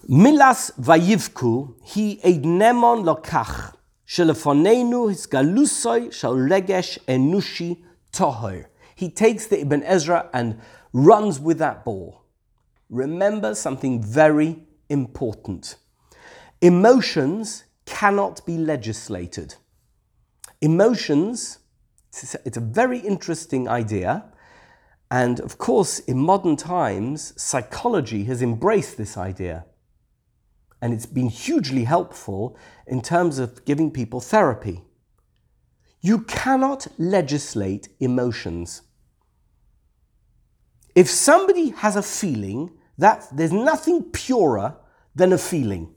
Milas vayivku hi eidnemon lokach shelefonenu his galusoi shal regesh enushi tohor. He takes the Ibn Ezra and runs with that ball. Remember something very important. Emotions cannot be legislated. Emotions, it's a very interesting idea. And of course, in modern times, psychology has embraced this idea. And it's been hugely helpful in terms of giving people therapy. You cannot legislate emotions. If somebody has a feeling, that there's nothing purer than a feeling.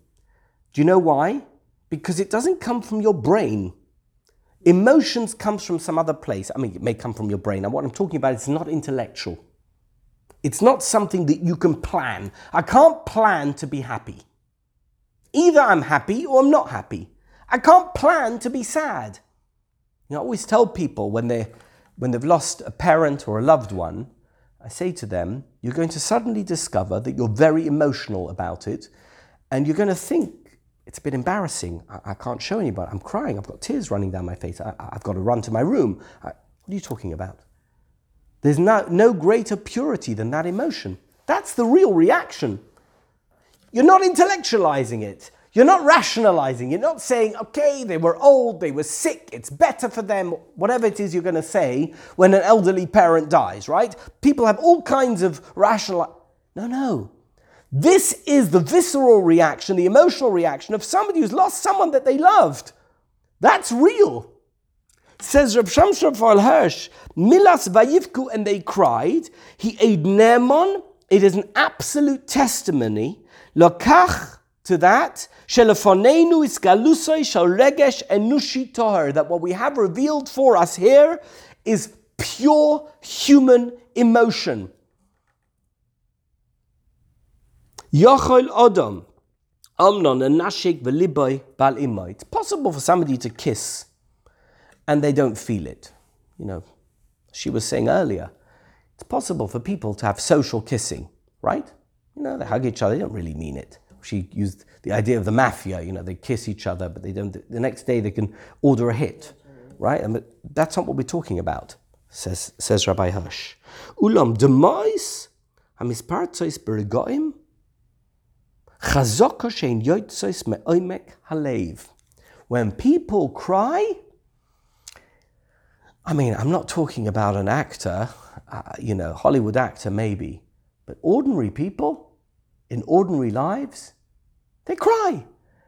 Do you know why? Because it doesn't come from your brain. Emotions comes from some other place. I mean, it may come from your brain. And what I'm talking about is not intellectual. It's not something that you can plan. I can't plan to be happy. Either I'm happy or I'm not happy. I can't plan to be sad. You know, I always tell people when, they, when they've lost a parent or a loved one, I say to them, you're going to suddenly discover that you're very emotional about it, and you're going to think it's a bit embarrassing. I, I can't show anybody. I'm crying. I've got tears running down my face. I, have got to run to my room. I, what are you talking about? There's no, no greater purity than that emotion. That's the real reaction. You're not intellectualizing it. You're not rationalizing. You're not saying, okay, they were old, they were sick, it's better for them, whatever it is you're going to say when an elderly parent dies, right? People have all kinds of rational. No, no. This is the visceral reaction, the emotional reaction of somebody who's lost someone that they loved. That's real. Says Reb Shamshon Fal Hirsch, Milas Vayivku, and they cried. He aid Nemon. It is an absolute testimony. Lokach to that, Shelefonenu is galusoi regesh enushi toher, that what we have revealed for us here is pure human emotion. Yochel Odom, Amnon and Nashik v'liboy bal. It's possible for somebody to kiss and they don't feel it. You know, she was saying earlier, it's possible for people to have social kissing, right? You know, they hug each other, they don't really mean it she used the idea of the mafia. You know, they kiss each other, but they don't. The next day they can order a hit, right? And that's not what we're talking about. Says says Rabbi Hirsch. Ulam demois hamispartzois bergoim chazoko yoitzois meoimek halev. When people cry, I mean, I'm not talking about an actor, uh, you know, Hollywood actor maybe, but ordinary people in ordinary lives, they cry.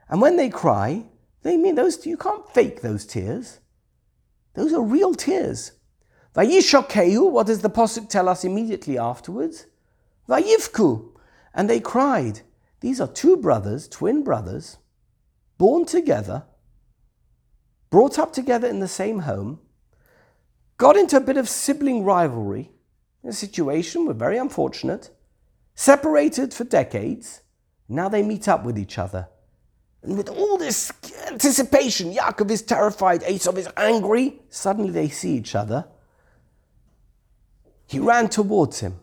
And when they cry, they mean those, you can't fake those tears. Those are real tears. Vayishokeu, what does the Pasuk tell us immediately afterwards? Vayivku, and they cried. These are two brothers, twin brothers, born together, brought up together in the same home, got into a bit of sibling rivalry, a situation, we're very unfortunate, separated for decades, now they meet up with each other. And with all this anticipation, Yaakov is terrified, Esau is angry. Suddenly they see each other. He ran towards him.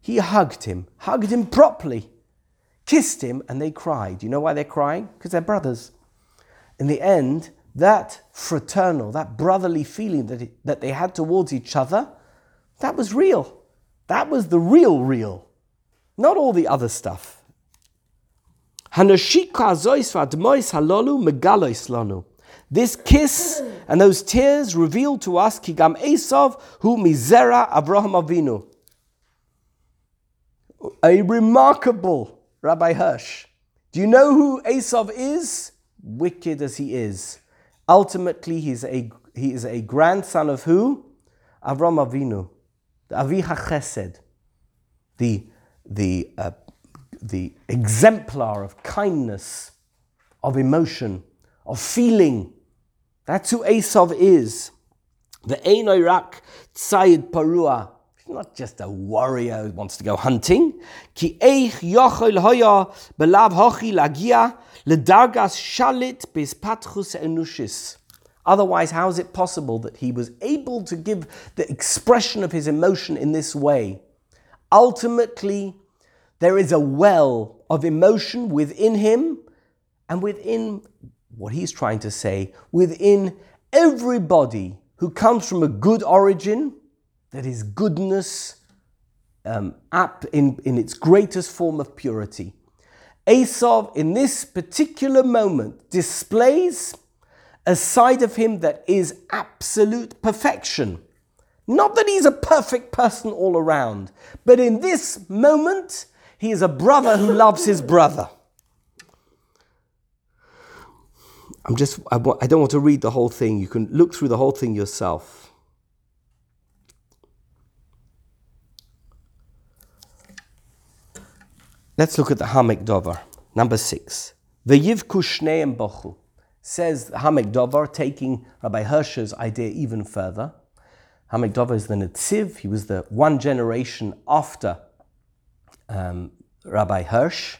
He hugged him, hugged him properly, kissed him, and they cried. You know why they're crying? Because they're brothers. In the end, that fraternal, that brotherly feeling that, that they had towards each other, that was real. That was the real, real. Not all the other stuff. This kiss and those tears reveal to us Kigam Esav hu mizera Avraham Avinu. A remarkable Rabbi Hirsch. Do you know who Esav is? Wicked as he is. Ultimately, he's a, he is a grandson of who? Avraham Avinu, the Aviha Chesed, the, the uh, the exemplar of kindness, of emotion, of feeling. That's who Esav is. The Einoirak Tzayid Parua. He's not just a warrior who wants to go hunting. Ki eich yochel hoya belav hochi lagia ledargas shalit enushis. Otherwise, how is it possible that he was able to give the expression of his emotion in this way? Ultimately, there is a well of emotion within him and within what he's trying to say, within everybody who comes from a good origin, that is goodness um, in, in its greatest form of purity. Esav, in this particular moment, displays a side of him that is absolute perfection. Not that he's a perfect person all around, but in this moment, he is a brother who loves his brother. I'm just, I, I don't want to read the whole thing. You can look through the whole thing yourself. Let's look at the Hamek Dover, number six. The Yivku Shneim Bochu says Hamek Dover, taking Rabbi Hirsch's idea even further. Hamek Dover is the Netziv, he was the one generation after um, Rabbi Hirsch.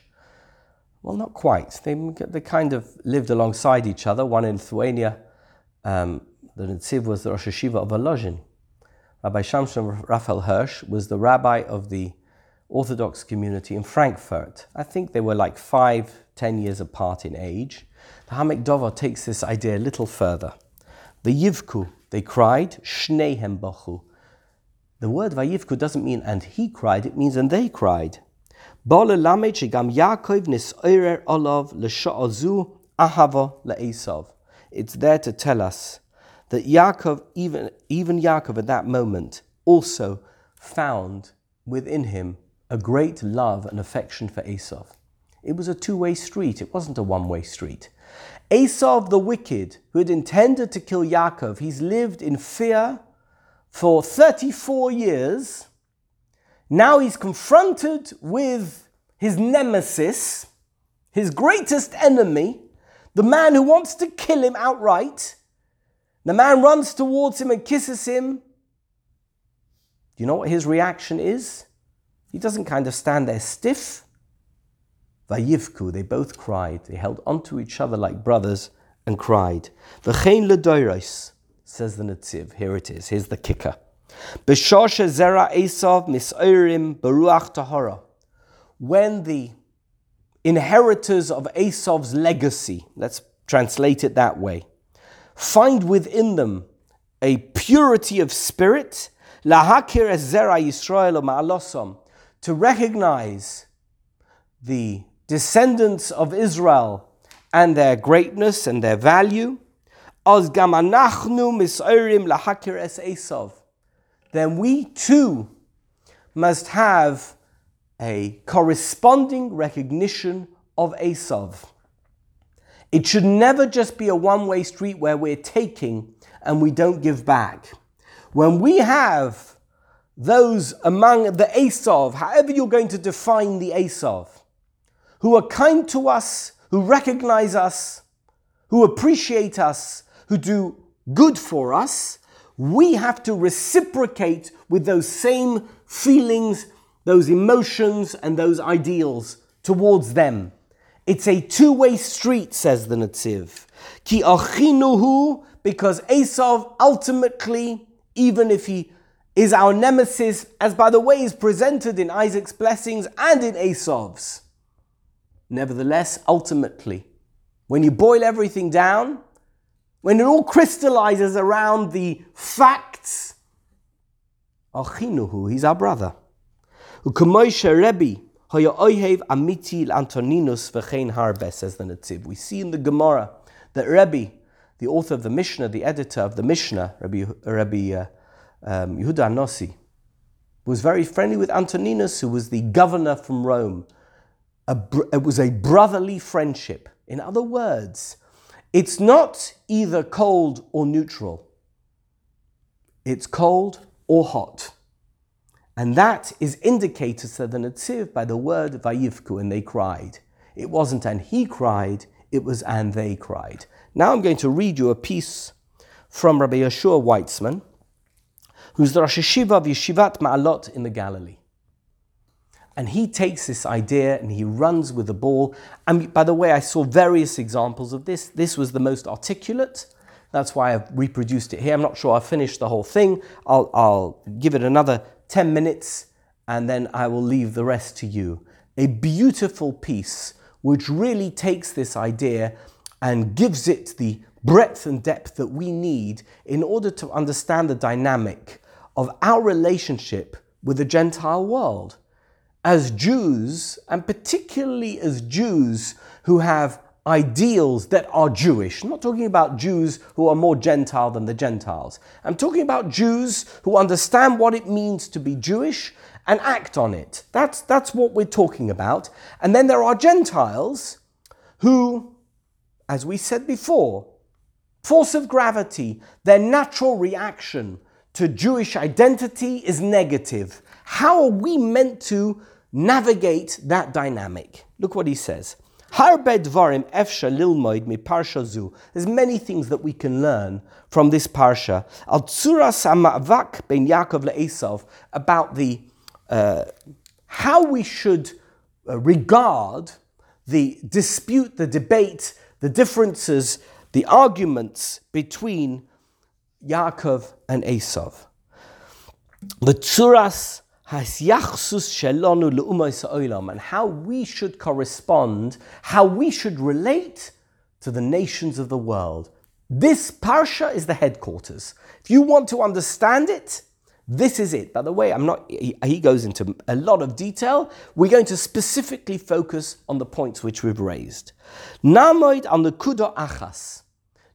Well, not quite. They, they kind of lived alongside each other. One in Lithuania, um, the Netziv was the Rosh Hashiva of Volozhin. Rabbi Shamshon Raphael Hirsch was the rabbi of the Orthodox community in Frankfurt. I think they were like five, ten years apart in age. The Ha'amek Dover takes this idea a little further. The Yivku, they cried, Shnehem Bachu. The word Vayivku doesn't mean and he cried, it means and they cried. It's there to tell us that Yaakov, even, even Yaakov at that moment, also found within him a great love and affection for Esav. It was a two way street, it wasn't a one way street. Esav the wicked, who had intended to kill Yaakov, he's lived in fear for 34 years. Now he's confronted with his nemesis, his greatest enemy, the man who wants to kill him outright. The man runs towards him and kisses him. Do you know what his reaction is? He doesn't kind of stand there stiff. Vayivku, they both cried. They held onto each other like brothers and cried. V'chein ledoiros, says the Netziv. Here it is. Here's the kicker. B'shoshe zera Esav misoirim beruach tahora. When the inheritors of Esav's legacy, let's translate it that way, find within them a purity of spirit, lahakir zera Yisrael ma'alosom, to recognize the descendants of Israel and their greatness and their value, as gamanachnu misoirim lahakir es Esav, then we too must have a corresponding recognition of Esav. It should never just be a one way street where we're taking and we don't give back. When we have those among the Esav, however you're going to define the Esav, who are kind to us, who recognize us, who appreciate us, who do good for us, we have to reciprocate with those same feelings, those emotions, and those ideals towards them. It's a two way street, says the Netziv. Ki achinuhu, because Esav ultimately, even if he is our nemesis, as by the way is presented in Isaac's blessings and in Esav's. Nevertheless, ultimately, when you boil everything down, when it all crystallizes around the facts, Achinuhu, he's our brother. Rebbe, Hoya Amiti Antoninus says the Netziv. We see in the Gemara that Rebbe, the author of the Mishnah, the editor of the Mishnah, Rabbi, Rabbi uh, um, Yehuda Anossi, was very friendly with Antoninus, who was the governor from Rome. Br- it was a brotherly friendship. In other words, it's not either cold or neutral. It's cold or hot. And that is indicated to the Netziv by the word Vayivku, and they cried. It wasn't and he cried, it was and they cried. Now I'm going to read you a piece from Rabbi Yehoshua Weitzman, who's the Rosh Hashiva of Yeshivat Ma'alot in the Galilee. And he takes this idea and he runs with the ball. And by the way, I saw various examples of this. This was the most articulate. That's why I've reproduced it here. I'm not sure I'll finish the whole thing. I'll, I'll give it another 10 minutes and then I will leave the rest to you. A beautiful piece which really takes this idea and gives it the breadth and depth that we need in order to understand the dynamic of our relationship with the Gentile world as Jews, and particularly as Jews who have ideals that are Jewish. I'm not talking about Jews who are more Gentile than the Gentiles. I'm talking about Jews who understand what it means to be Jewish and act on it. That's, that's what we're talking about. And then there are Gentiles who, as we said before, force of gravity, their natural reaction to Jewish identity is negative. How are we meant to navigate that dynamic. Look what he says. There's many things that we can learn from this parsha. Al about the uh, how we should uh, regard the dispute, the debate, the differences, the arguments between Yaakov and Esav. The tzuras and how we should correspond, how we should relate to the nations of the world. This parsha is the headquarters. If you want to understand it, this is it. By the way, I'm not. He, goes into a lot of detail. We're going to specifically focus on the points which we've raised. Namoid on the kudo achas.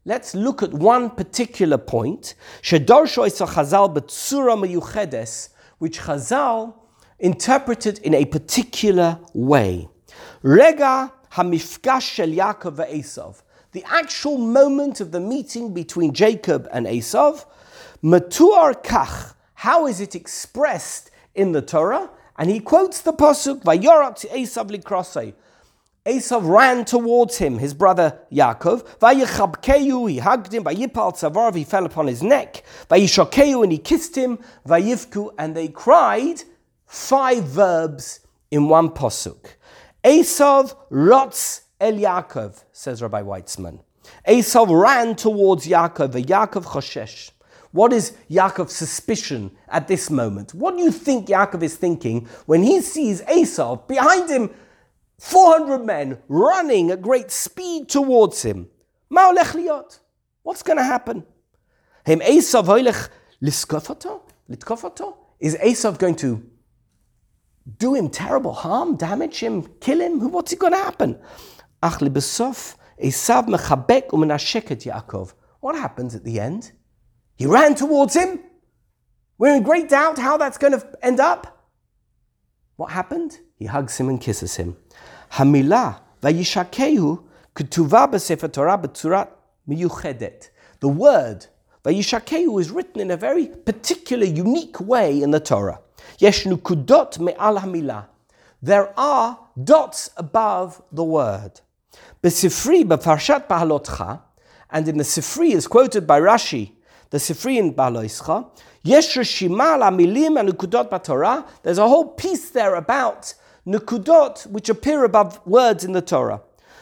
Let's look at one particular point. Shedorsho Chazal b'tzura meyuchedes, which Chazal interpreted in a particular way. Rega hamifkash shel Yaakov ve'Esav. The actual moment of the meeting between Jacob and Esav. Matuar kach. How is it expressed in the Torah? And he quotes the pasuk, "Vayorat Esav likrosei." Esav ran towards him, his brother Yaakov. He hugged him. Vayipal he fell upon his neck. And he kissed him. And they cried. Five verbs in one posuk. Esav rots el Yaakov, says Rabbi Weitzman. Esav ran towards Yaakov, Yaakov choshesh. What is Yaakov's suspicion at this moment? What do you think Yaakov is thinking when he sees Esav behind him? 400 men running at great speed towards him. What's going to happen? Him Esav Is Esav going to do him terrible harm, damage him, kill him? What's going to happen? What happens at the end? He ran towards him. We're in great doubt how that's going to end up. What happened? He hugs him and kisses him. Hamilah vayishakehu ketuva b'sefer Torah b'tzurat miyuchedet. The word vayishakehu is written in a very particular, unique way in the Torah. Yesh nukudot me'al hamilah. There are dots above the word. B'sifri b'parshat Bahalotcha, and in the Sifri is quoted by Rashi, the Sifri in Baloischa, Yesh Rishima milim and Batorah. There's a whole piece there about Nukudot which appear above words in the Torah.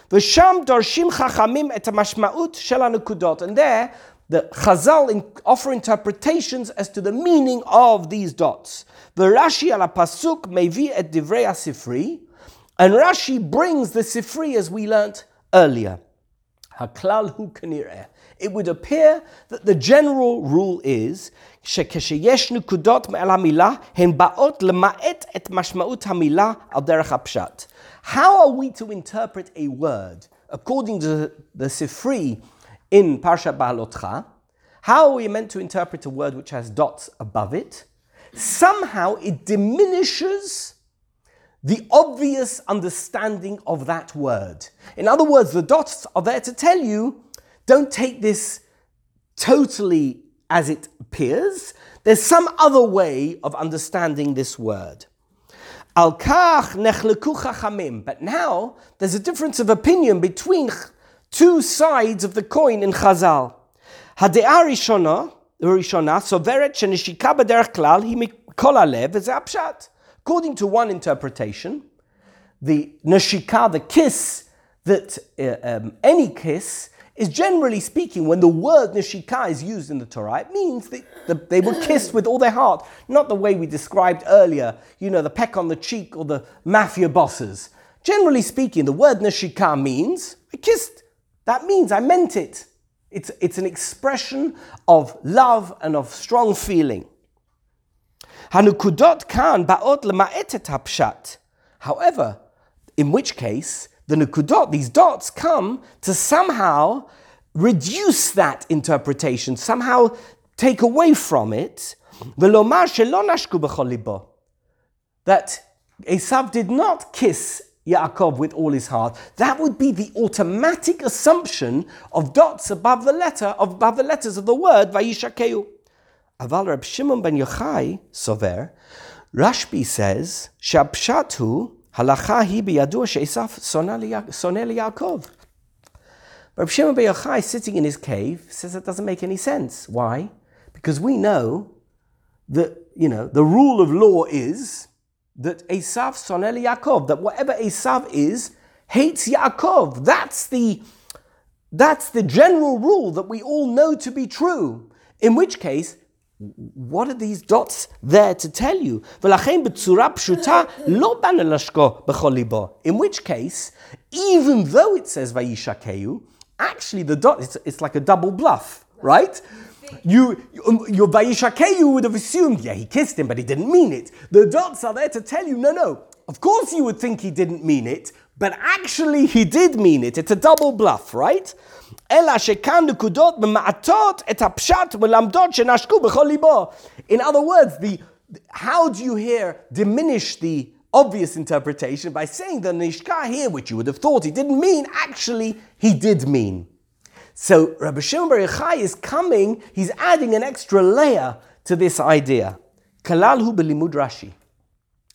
V'sham darshim chachamim et mashmaut shel Nukudot. And there, the Chazal offer interpretations as to the meaning of these dots. V'Rashi ala pasuk mevi et divrei Sifri. And Rashi brings the Sifri as we learnt earlier. Haklal hu kanireh it would appear that the general rule is שכשיש נקודות מעל המילה, הן באות למעט את משמעות המילה על דרך הפשט. How are we to interpret a word according to the Sifri in Parshat Bahalotcha? How are we meant to interpret a word which has dots above it? Somehow it diminishes the obvious understanding of that word. In other words, the dots are there to tell you don't take this totally as it appears. There's some other way of understanding this word. Al kach nechleku chachamim. But now there's a difference of opinion between two sides of the coin in Chazal. Hade'ah rishona, rishona, soveret shenishika b'derech klal hi mikol alev apshat. According to one interpretation, the nashika, the kiss, that uh, um, any kiss is generally speaking, when the word nishika is used in the Torah, it means that they were kissed with all their heart, not the way we described earlier, you know, the peck on the cheek or the mafia bosses. Generally speaking, the word nishika means I kissed. That means I meant it. It's, it's an expression of love and of strong feeling. Hanukudot kan ba'ot lema'et However, in which case the nukudot, these dots, come to somehow reduce that interpretation, somehow take away from it. That Esav did not kiss Yaakov with all his heart. That would be the automatic assumption of dots above the letter, above the letters of the word Vayishakeu. Aval Reb Shimon ben Yochai Sover, Rashbi says, Shabshatu Halacha hi biyadu she'esaf soneh liyakov. Rabbi Shimon Yochai, sitting in his cave, says that doesn't make any sense. Why? Because we know that, you know, the rule of law is that Esav sonel Yaakov, that whatever Esav is, hates Yaakov. That's the, that's the general rule that we all know to be true. In which case, what are these dots there to tell you? In which case, even though it says Vayishakeu, actually the dot, it's, it's like a double bluff, right? You, um, your Vayishakeu would have assumed, yeah, he kissed him, but he didn't mean it. The dots are there to tell you, no, no, of course you would think he didn't mean it, but actually he did mean it. It's a double bluff, right? אלא שכאן נקודות ממעטות את הפשט מלמדות שנשקו בכל ליבו. In other words, the, how do you here diminish the obvious interpretation by saying the nishka here, which you would have thought he didn't mean, actually he did mean. So Rabbi Shimon Bar Yochai is coming, he's adding an extra layer to this idea. Kalalhu belimud Rashi.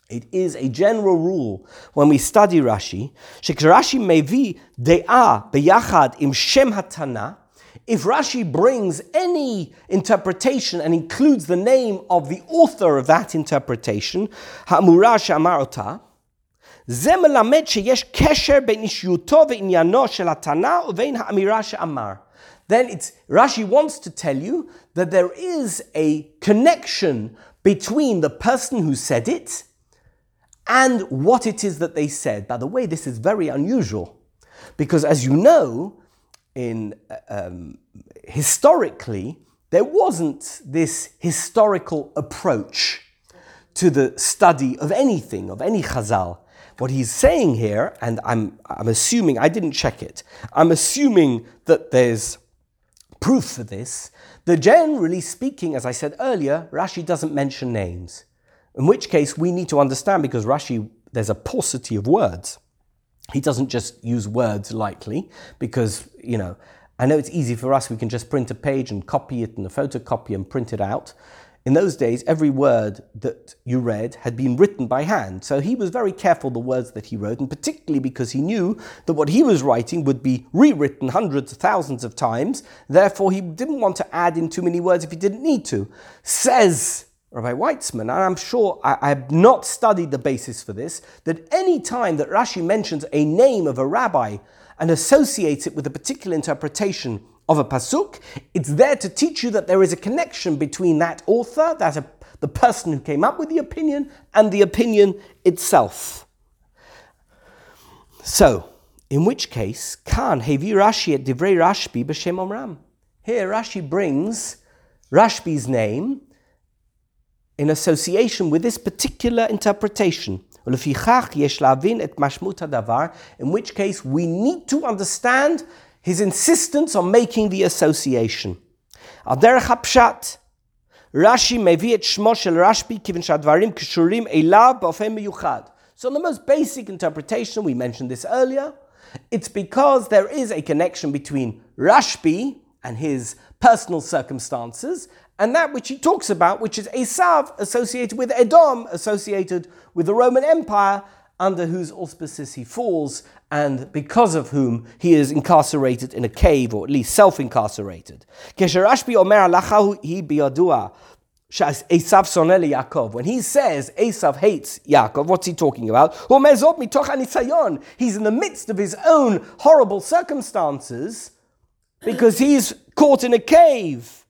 It is a general rule when we study Rashi, שכשרש"י מביא דעה ביחד עם שם התנא, if Rashi brings any interpretation and includes the name of the author of that interpretation, האמורה שאמר אותה, זה מלמד שיש קשר בין אישיותו ועניינו של התנא ובין האמירה שאמר. Then it's, Rashi wants to tell you that there is a connection between the person who said it and what it is that they said. By the way, this is very unusual because, as you know, in um, historically there wasn't this historical approach to the study of anything of any Chazal. What he's saying here, and I'm, I'm assuming, I didn't check it, I'm assuming that there's proof for this, that generally speaking, as I said earlier, Rashi doesn't mention names. In which case, we need to understand because Rashi, there's a paucity of words. He doesn't just use words lightly because, you know, I know it's easy for us, we can just print a page and copy it in a photocopy and print it out. In those days, every word that you read had been written by hand. So he was very careful the words that he wrote, and particularly because he knew that what he was writing would be rewritten hundreds of thousands of times. Therefore, he didn't want to add in too many words if he didn't need to. Says Rabbi Weitzman, and I'm sure I, I have not studied the basis for this, that any time that Rashi mentions a name of a rabbi and associates it with a particular interpretation of a pasuk, it's there to teach you that there is a connection between that author, that a, the person who came up with the opinion, and the opinion itself. So, in which case, Khan hevi Rashi at divrei Rashbi b'shem Omram. Here, Rashi brings Rashbi's name in association with this particular interpretation. ולפיכך יש להבין את משמעות הדבר, in which case we need to understand his insistence on making the association. על דרך הפשט, רש"י מביא את שמו של רשב"י כיוון שהדברים קשורים אליו באופן מיוחד. So the most basic interpretation, we mentioned this earlier, it's because there is a connection between Rashbi and his personal circumstances and that which he talks about, which is Esav associated with Edom, associated with the Roman Empire, under whose auspices he falls, and because of whom he is incarcerated in a cave, or at least self incarcerated. When he says Esav hates Yaakov, what's he talking about? He's in the midst of his own horrible circumstances because he's caught in a cave.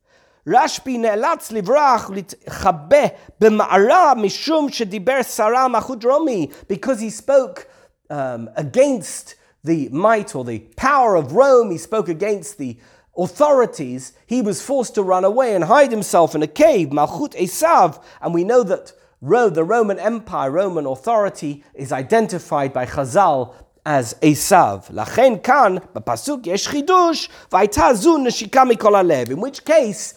רשב"י נאלץ לברוח ולהתחבא במערה משום שדיבר סרה מחוד רומי, because he spoke um, against the might or the power of Rome, he spoke against the authorities, he was forced to run away and hide himself in a cave, Malchut Esav, and we know that the Roman Empire, Roman authority, is identified by Chazal as Esav. לכן כאן, בפסוק יש חידוש, והייתה זו נשיקה מכל הלב. In which case,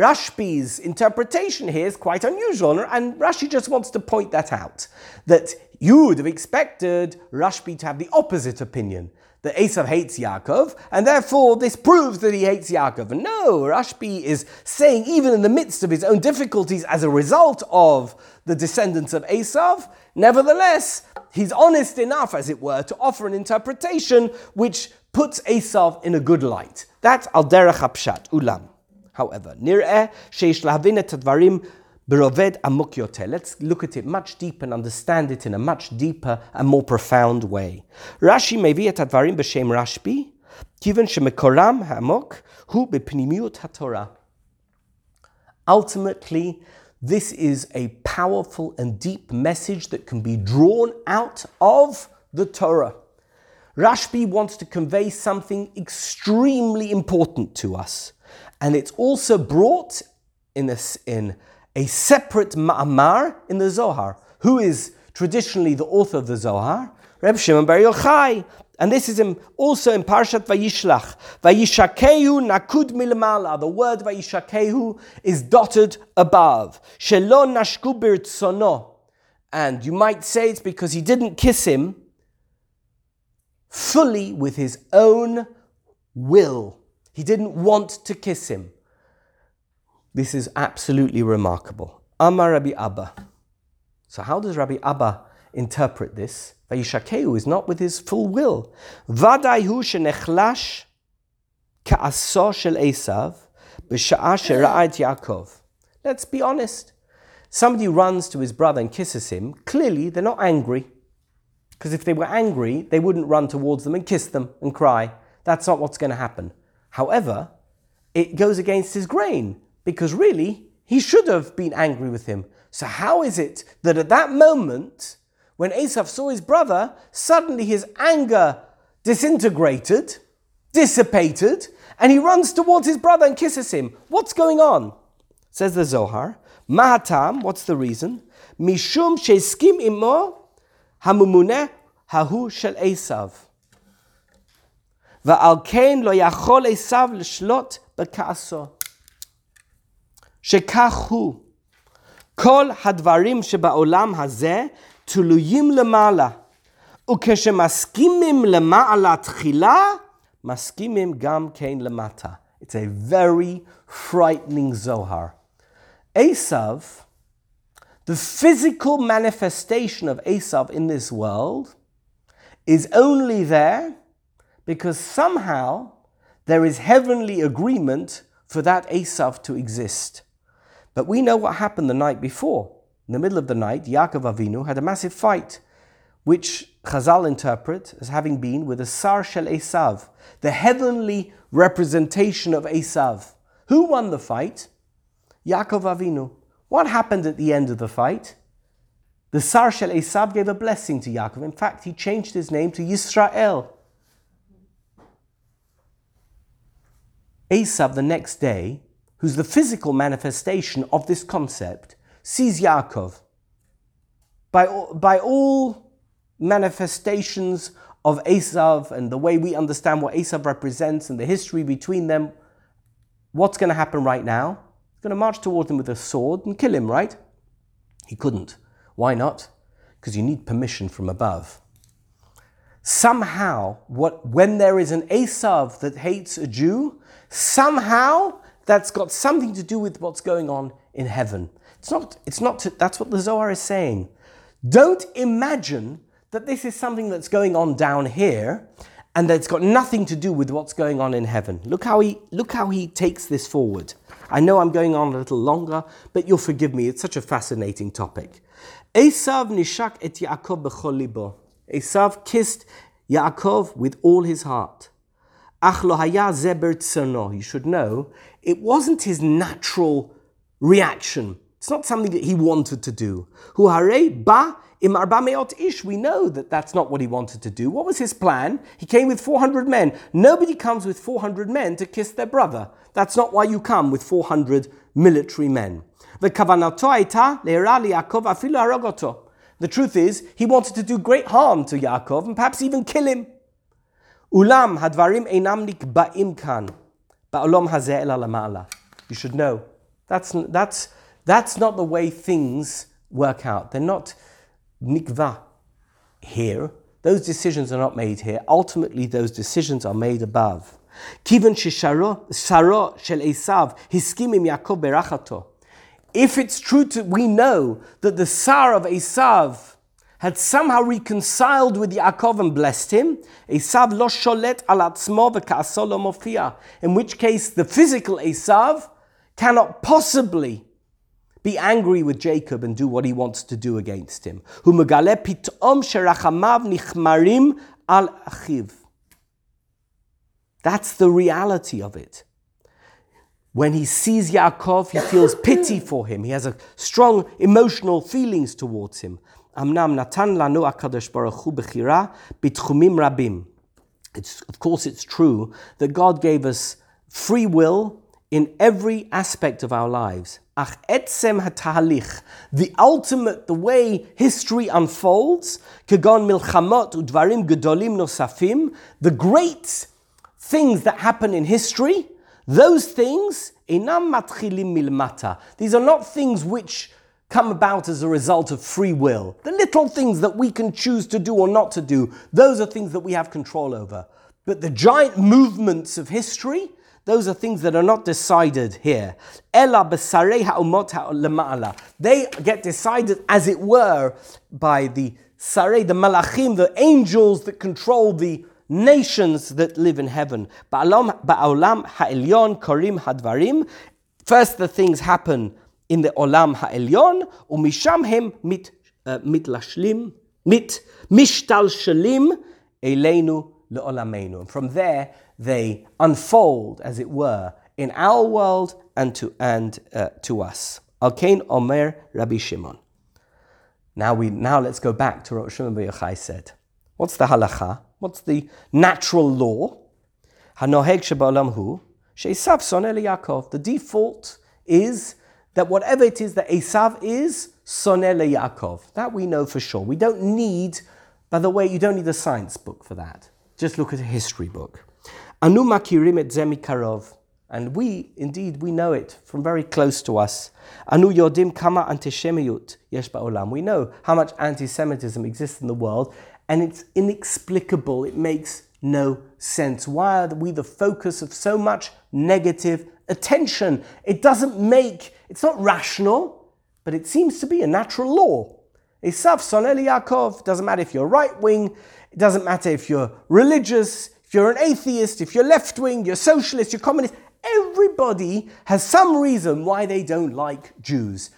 Rashbi's interpretation here is quite unusual, and Rashi just wants to point that out. That you would have expected Rashbi to have the opposite opinion, that Esav hates Yaakov, and therefore this proves that he hates Yaakov. No, Rashbi is saying, even in the midst of his own difficulties as a result of the descendants of Esav, nevertheless, he's honest enough, as it were, to offer an interpretation which puts Esav in a good light. That's al derech ulam. However, nir'eh sheish lahavin et advarim beroved amuk. Let's look at it much deeper and understand it in a much deeper and more profound way. Rashi mevi et advarim b'shem Rashbi, kiven shemekoram hamok hu b'pnimiyut haTorah. Ultimately, this is a powerful and deep message that can be drawn out of the Torah. Rashbi wants to convey something extremely important to us and it's also brought in a, in a separate ma'amar in the Zohar. Who is traditionally the author of the Zohar? Reb Shimon Bar Yochai. And this is in, also in Parshat Vayishlach. Vayishakehu nakud milamala. The word Vayishakehu is dotted above. Shelo nashku birtsono. And you might say it's because he didn't kiss him fully with his own will. He didn't want to kiss him. This is absolutely remarkable. Amar Rabbi Abba. So, how does Rabbi Abba interpret this? Vayishakeu is not with his full will. Vadai hu shenechlash ka'aso shel Esav Yaakov. Let's be honest. Somebody runs to his brother and kisses him. Clearly, they're not angry. Because if they were angry, they wouldn't run towards them and kiss them and cry. That's not what's going to happen. However, it goes against his grain because really he should have been angry with him. So, how is it that at that moment, when Esav saw his brother, suddenly his anger disintegrated, dissipated, and he runs towards his brother and kisses him? What's going on? Says the Zohar. Mahatam, what's the reason? Mishum sheskim imo hamumune hahu shel Esav. ועל כן לא יכול עשיו לשלוט בכעסו. שכך הוא, כל הדברים שבעולם הזה תלויים למעלה, וכשמסכימים למעלה תחילה, מסכימים גם כן למטה. It's a very frightening Zohar. Esav the physical manifestation of Esav in this world is only there because somehow there is heavenly agreement for that Esav to exist. But we know what happened the night before. In the middle of the night, Yaakov Avinu had a massive fight, which Chazal interpret as having been with the Sar Shel Esav, the heavenly representation of Esav. Who won the fight? Yaakov Avinu. What happened at the end of the fight? The Sar Shel Esav gave a blessing to Yaakov. In fact, he changed his name to Yisrael. Esav, the next day, who's the physical manifestation of this concept, sees Yaakov. By, by all manifestations of Esav and the way we understand what Esav represents and the history between them, what's going to happen right now? going to march towards him with a sword and kill him, right? He couldn't. Why not? Because you need permission from above. Somehow, what, when there is an Esav that hates a Jew, somehow that's got something to do with what's going on in heaven. It's not, it's not to, that's what the Zohar is saying. Don't imagine that this is something that's going on down here and that it's got nothing to do with what's going on in heaven. Look how he, look how he takes this forward. I know I'm going on a little longer, but you'll forgive me. It's such a fascinating topic. Esav nishak et Yaakov b'chol libo. Esav kissed Yaakov with all his heart. You should know, it wasn't his natural reaction. It's not something that he wanted to do. We know that that's not what he wanted to do. What was his plan? He came with 400 men. Nobody comes with 400 men to kiss their brother. That's not why you come with 400 military men. The truth is, he wanted to do great harm to Yaakov and perhaps even kill him. Ulam hadvarim einam nikba'im kan. Ba'olam hazeh el You should know. That's, that's, that's not the way things work out. They're not nikva here. Those decisions are not made here. Ultimately, those decisions are made above. Kivan shesharo shel Esav hiskimim Yaakov berachato. If it's true to, we know that the Sar of Esav had somehow reconciled with Yaakov and blessed him, Esav lo sholet alatzmo v'ka'asolo in which case the physical Esav cannot possibly be angry with Jacob and do what he wants to do against him. Pitom sherachamav nichmarim al. That's the reality of it. When he sees Yaakov, he feels pity for him. He has a strong emotional feelings towards him. אמנם נתן לנו הקדוש ברוך הוא בחירה בתחומים רבים. It's, of course, it's true that God gave us free will in every aspect of our lives. Ach etzem hatahalich, the ultimate, the way history unfolds, kegon milchamot udvarim gedolim nosafim, the great things that happen in history, those things, inam matchilim milmata. These are not things which come about as a result of free will. The little things that we can choose to do or not to do, those are things that we have control over. But the giant movements of history, those are things that are not decided here. Ella. They get decided, as it were, by the sarei, the malachim, the angels that control the nations that live in heaven. Ba'olam ha'elyon korim hadvarim. First, the things happen in the olam ha'elyon, umisham hem mit uh, mitlashlim, mit mishtalshalim eleinu le'olamenu. And from there, they unfold, as it were, in our world and to, and, uh, to us. Alkein Omer Rabbi Shimon. Now, we, now let's go back to what Shimon Bar Yochai said. What's the halacha? What's the natural law? Hanoheg sheba'olam hu, soneh Yaakov. The default is that whatever it is that Esav is, soneh Yaakov. That we know for sure. We don't need, by the way, you don't need a science book for that. Just look at a history book. Anu makirim et zemi karov. And we, indeed, we know it from very close to us. Anu yodim kama antisemiyut yesh ba'olam. We know how much anti-Semitism exists in the world, and it's inexplicable. It makes no sense. Why are we the focus of so much negative attention? It doesn't make, it's not rational, but it seems to be a natural law. Esav sonel Yaakov. Doesn't matter if you're right wing, it doesn't matter if you're religious, if you're an atheist, if you're left wing, you're socialist, you're communist. Everybody has some reason why they don't like Jews.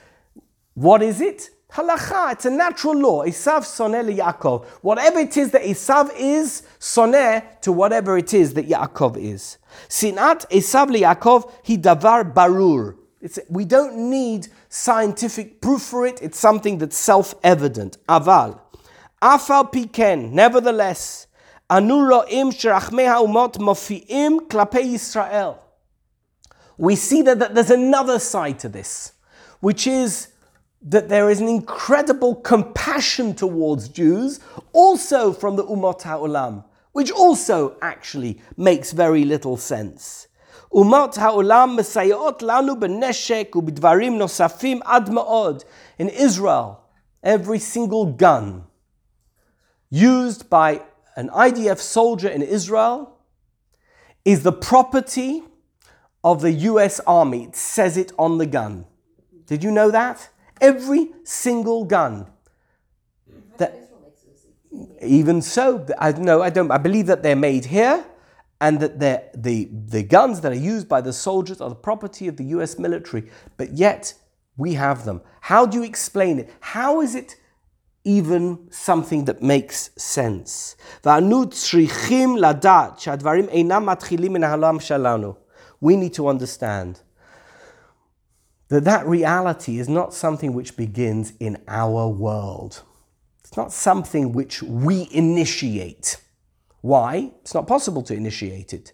What is it? Halacha, it's a natural law. Esav soneh Yaakov. Whatever it is that Esav is, soneh er to whatever it is that Yaakov is. Sinat Esav Yaakov he davar barur. It's, we don't need scientific proof for it. It's something that's self-evident. Aval. Afal piken. Nevertheless, anu ro'im sherachmei ha'umot mofi'im klapei Yisrael. We see that, that there's another side to this, which is that there is an incredible compassion towards Jews, also from the Umot HaOlam, which also actually makes very little sense. Umat ha'olam mesayot lanu b'neshek u'b'dvarim nosafim ad ma'od. In Israel, every single gun used by an IDF soldier in Israel is the property of the US Army. It says it on the gun. Did you know that? Every single gun. That, even so, I, no, I don't. I believe that they're made here, and that the, the guns that are used by the soldiers are the property of the US military, but yet we have them. How do you explain it? How is it even something that makes sense? We need to understand that that reality is not something which begins in our world. It's not something which we initiate. Why? It's not possible to initiate it.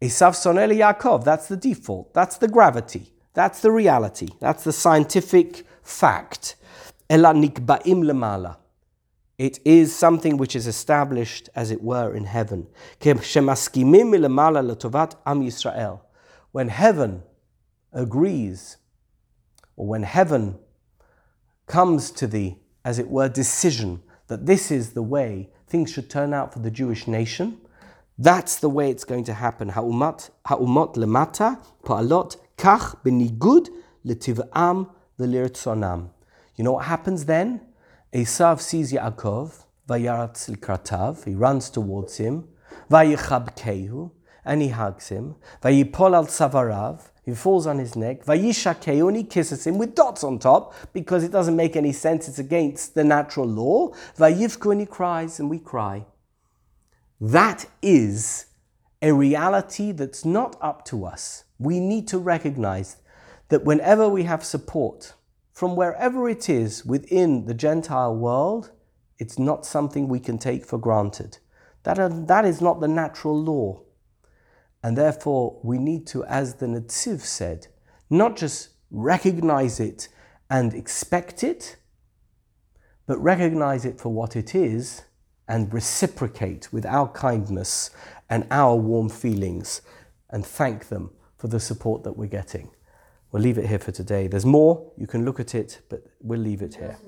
Esav sonel Yaakov, that's the default, that's the gravity, that's the reality, that's the scientific fact. Ela nikba'im lemala. It is something which is established, as it were, in heaven. When heaven agrees or when heaven comes to the, as it were, decision that this is the way things should turn out for the Jewish nation, that's the way it's going to happen. Ha'umat, ha'umot lemata, pa'alot, kach benigud letiv'am v'lirtzonam. You know what happens then? Esav sees Yaakov, vayaratz likratav, he runs towards him, vayichabkehu, and he hugs him, vayipol al tzavarav, He falls on his neck. Vayishakeu, and he kisses him with dots on top because it doesn't make any sense. It's against the natural law. Vayivku, and he cries, and we cry. That is a reality that's not up to us. We need to recognize that whenever we have support from wherever it is within the Gentile world, it's not something we can take for granted. That, uh, that is not the natural law. And therefore, we need to, as the Netziv said, not just recognize it and expect it, but recognize it for what it is and reciprocate with our kindness and our warm feelings and thank them for the support that we're getting. We'll leave it here for today. There's more, you can look at it, but we'll leave it here.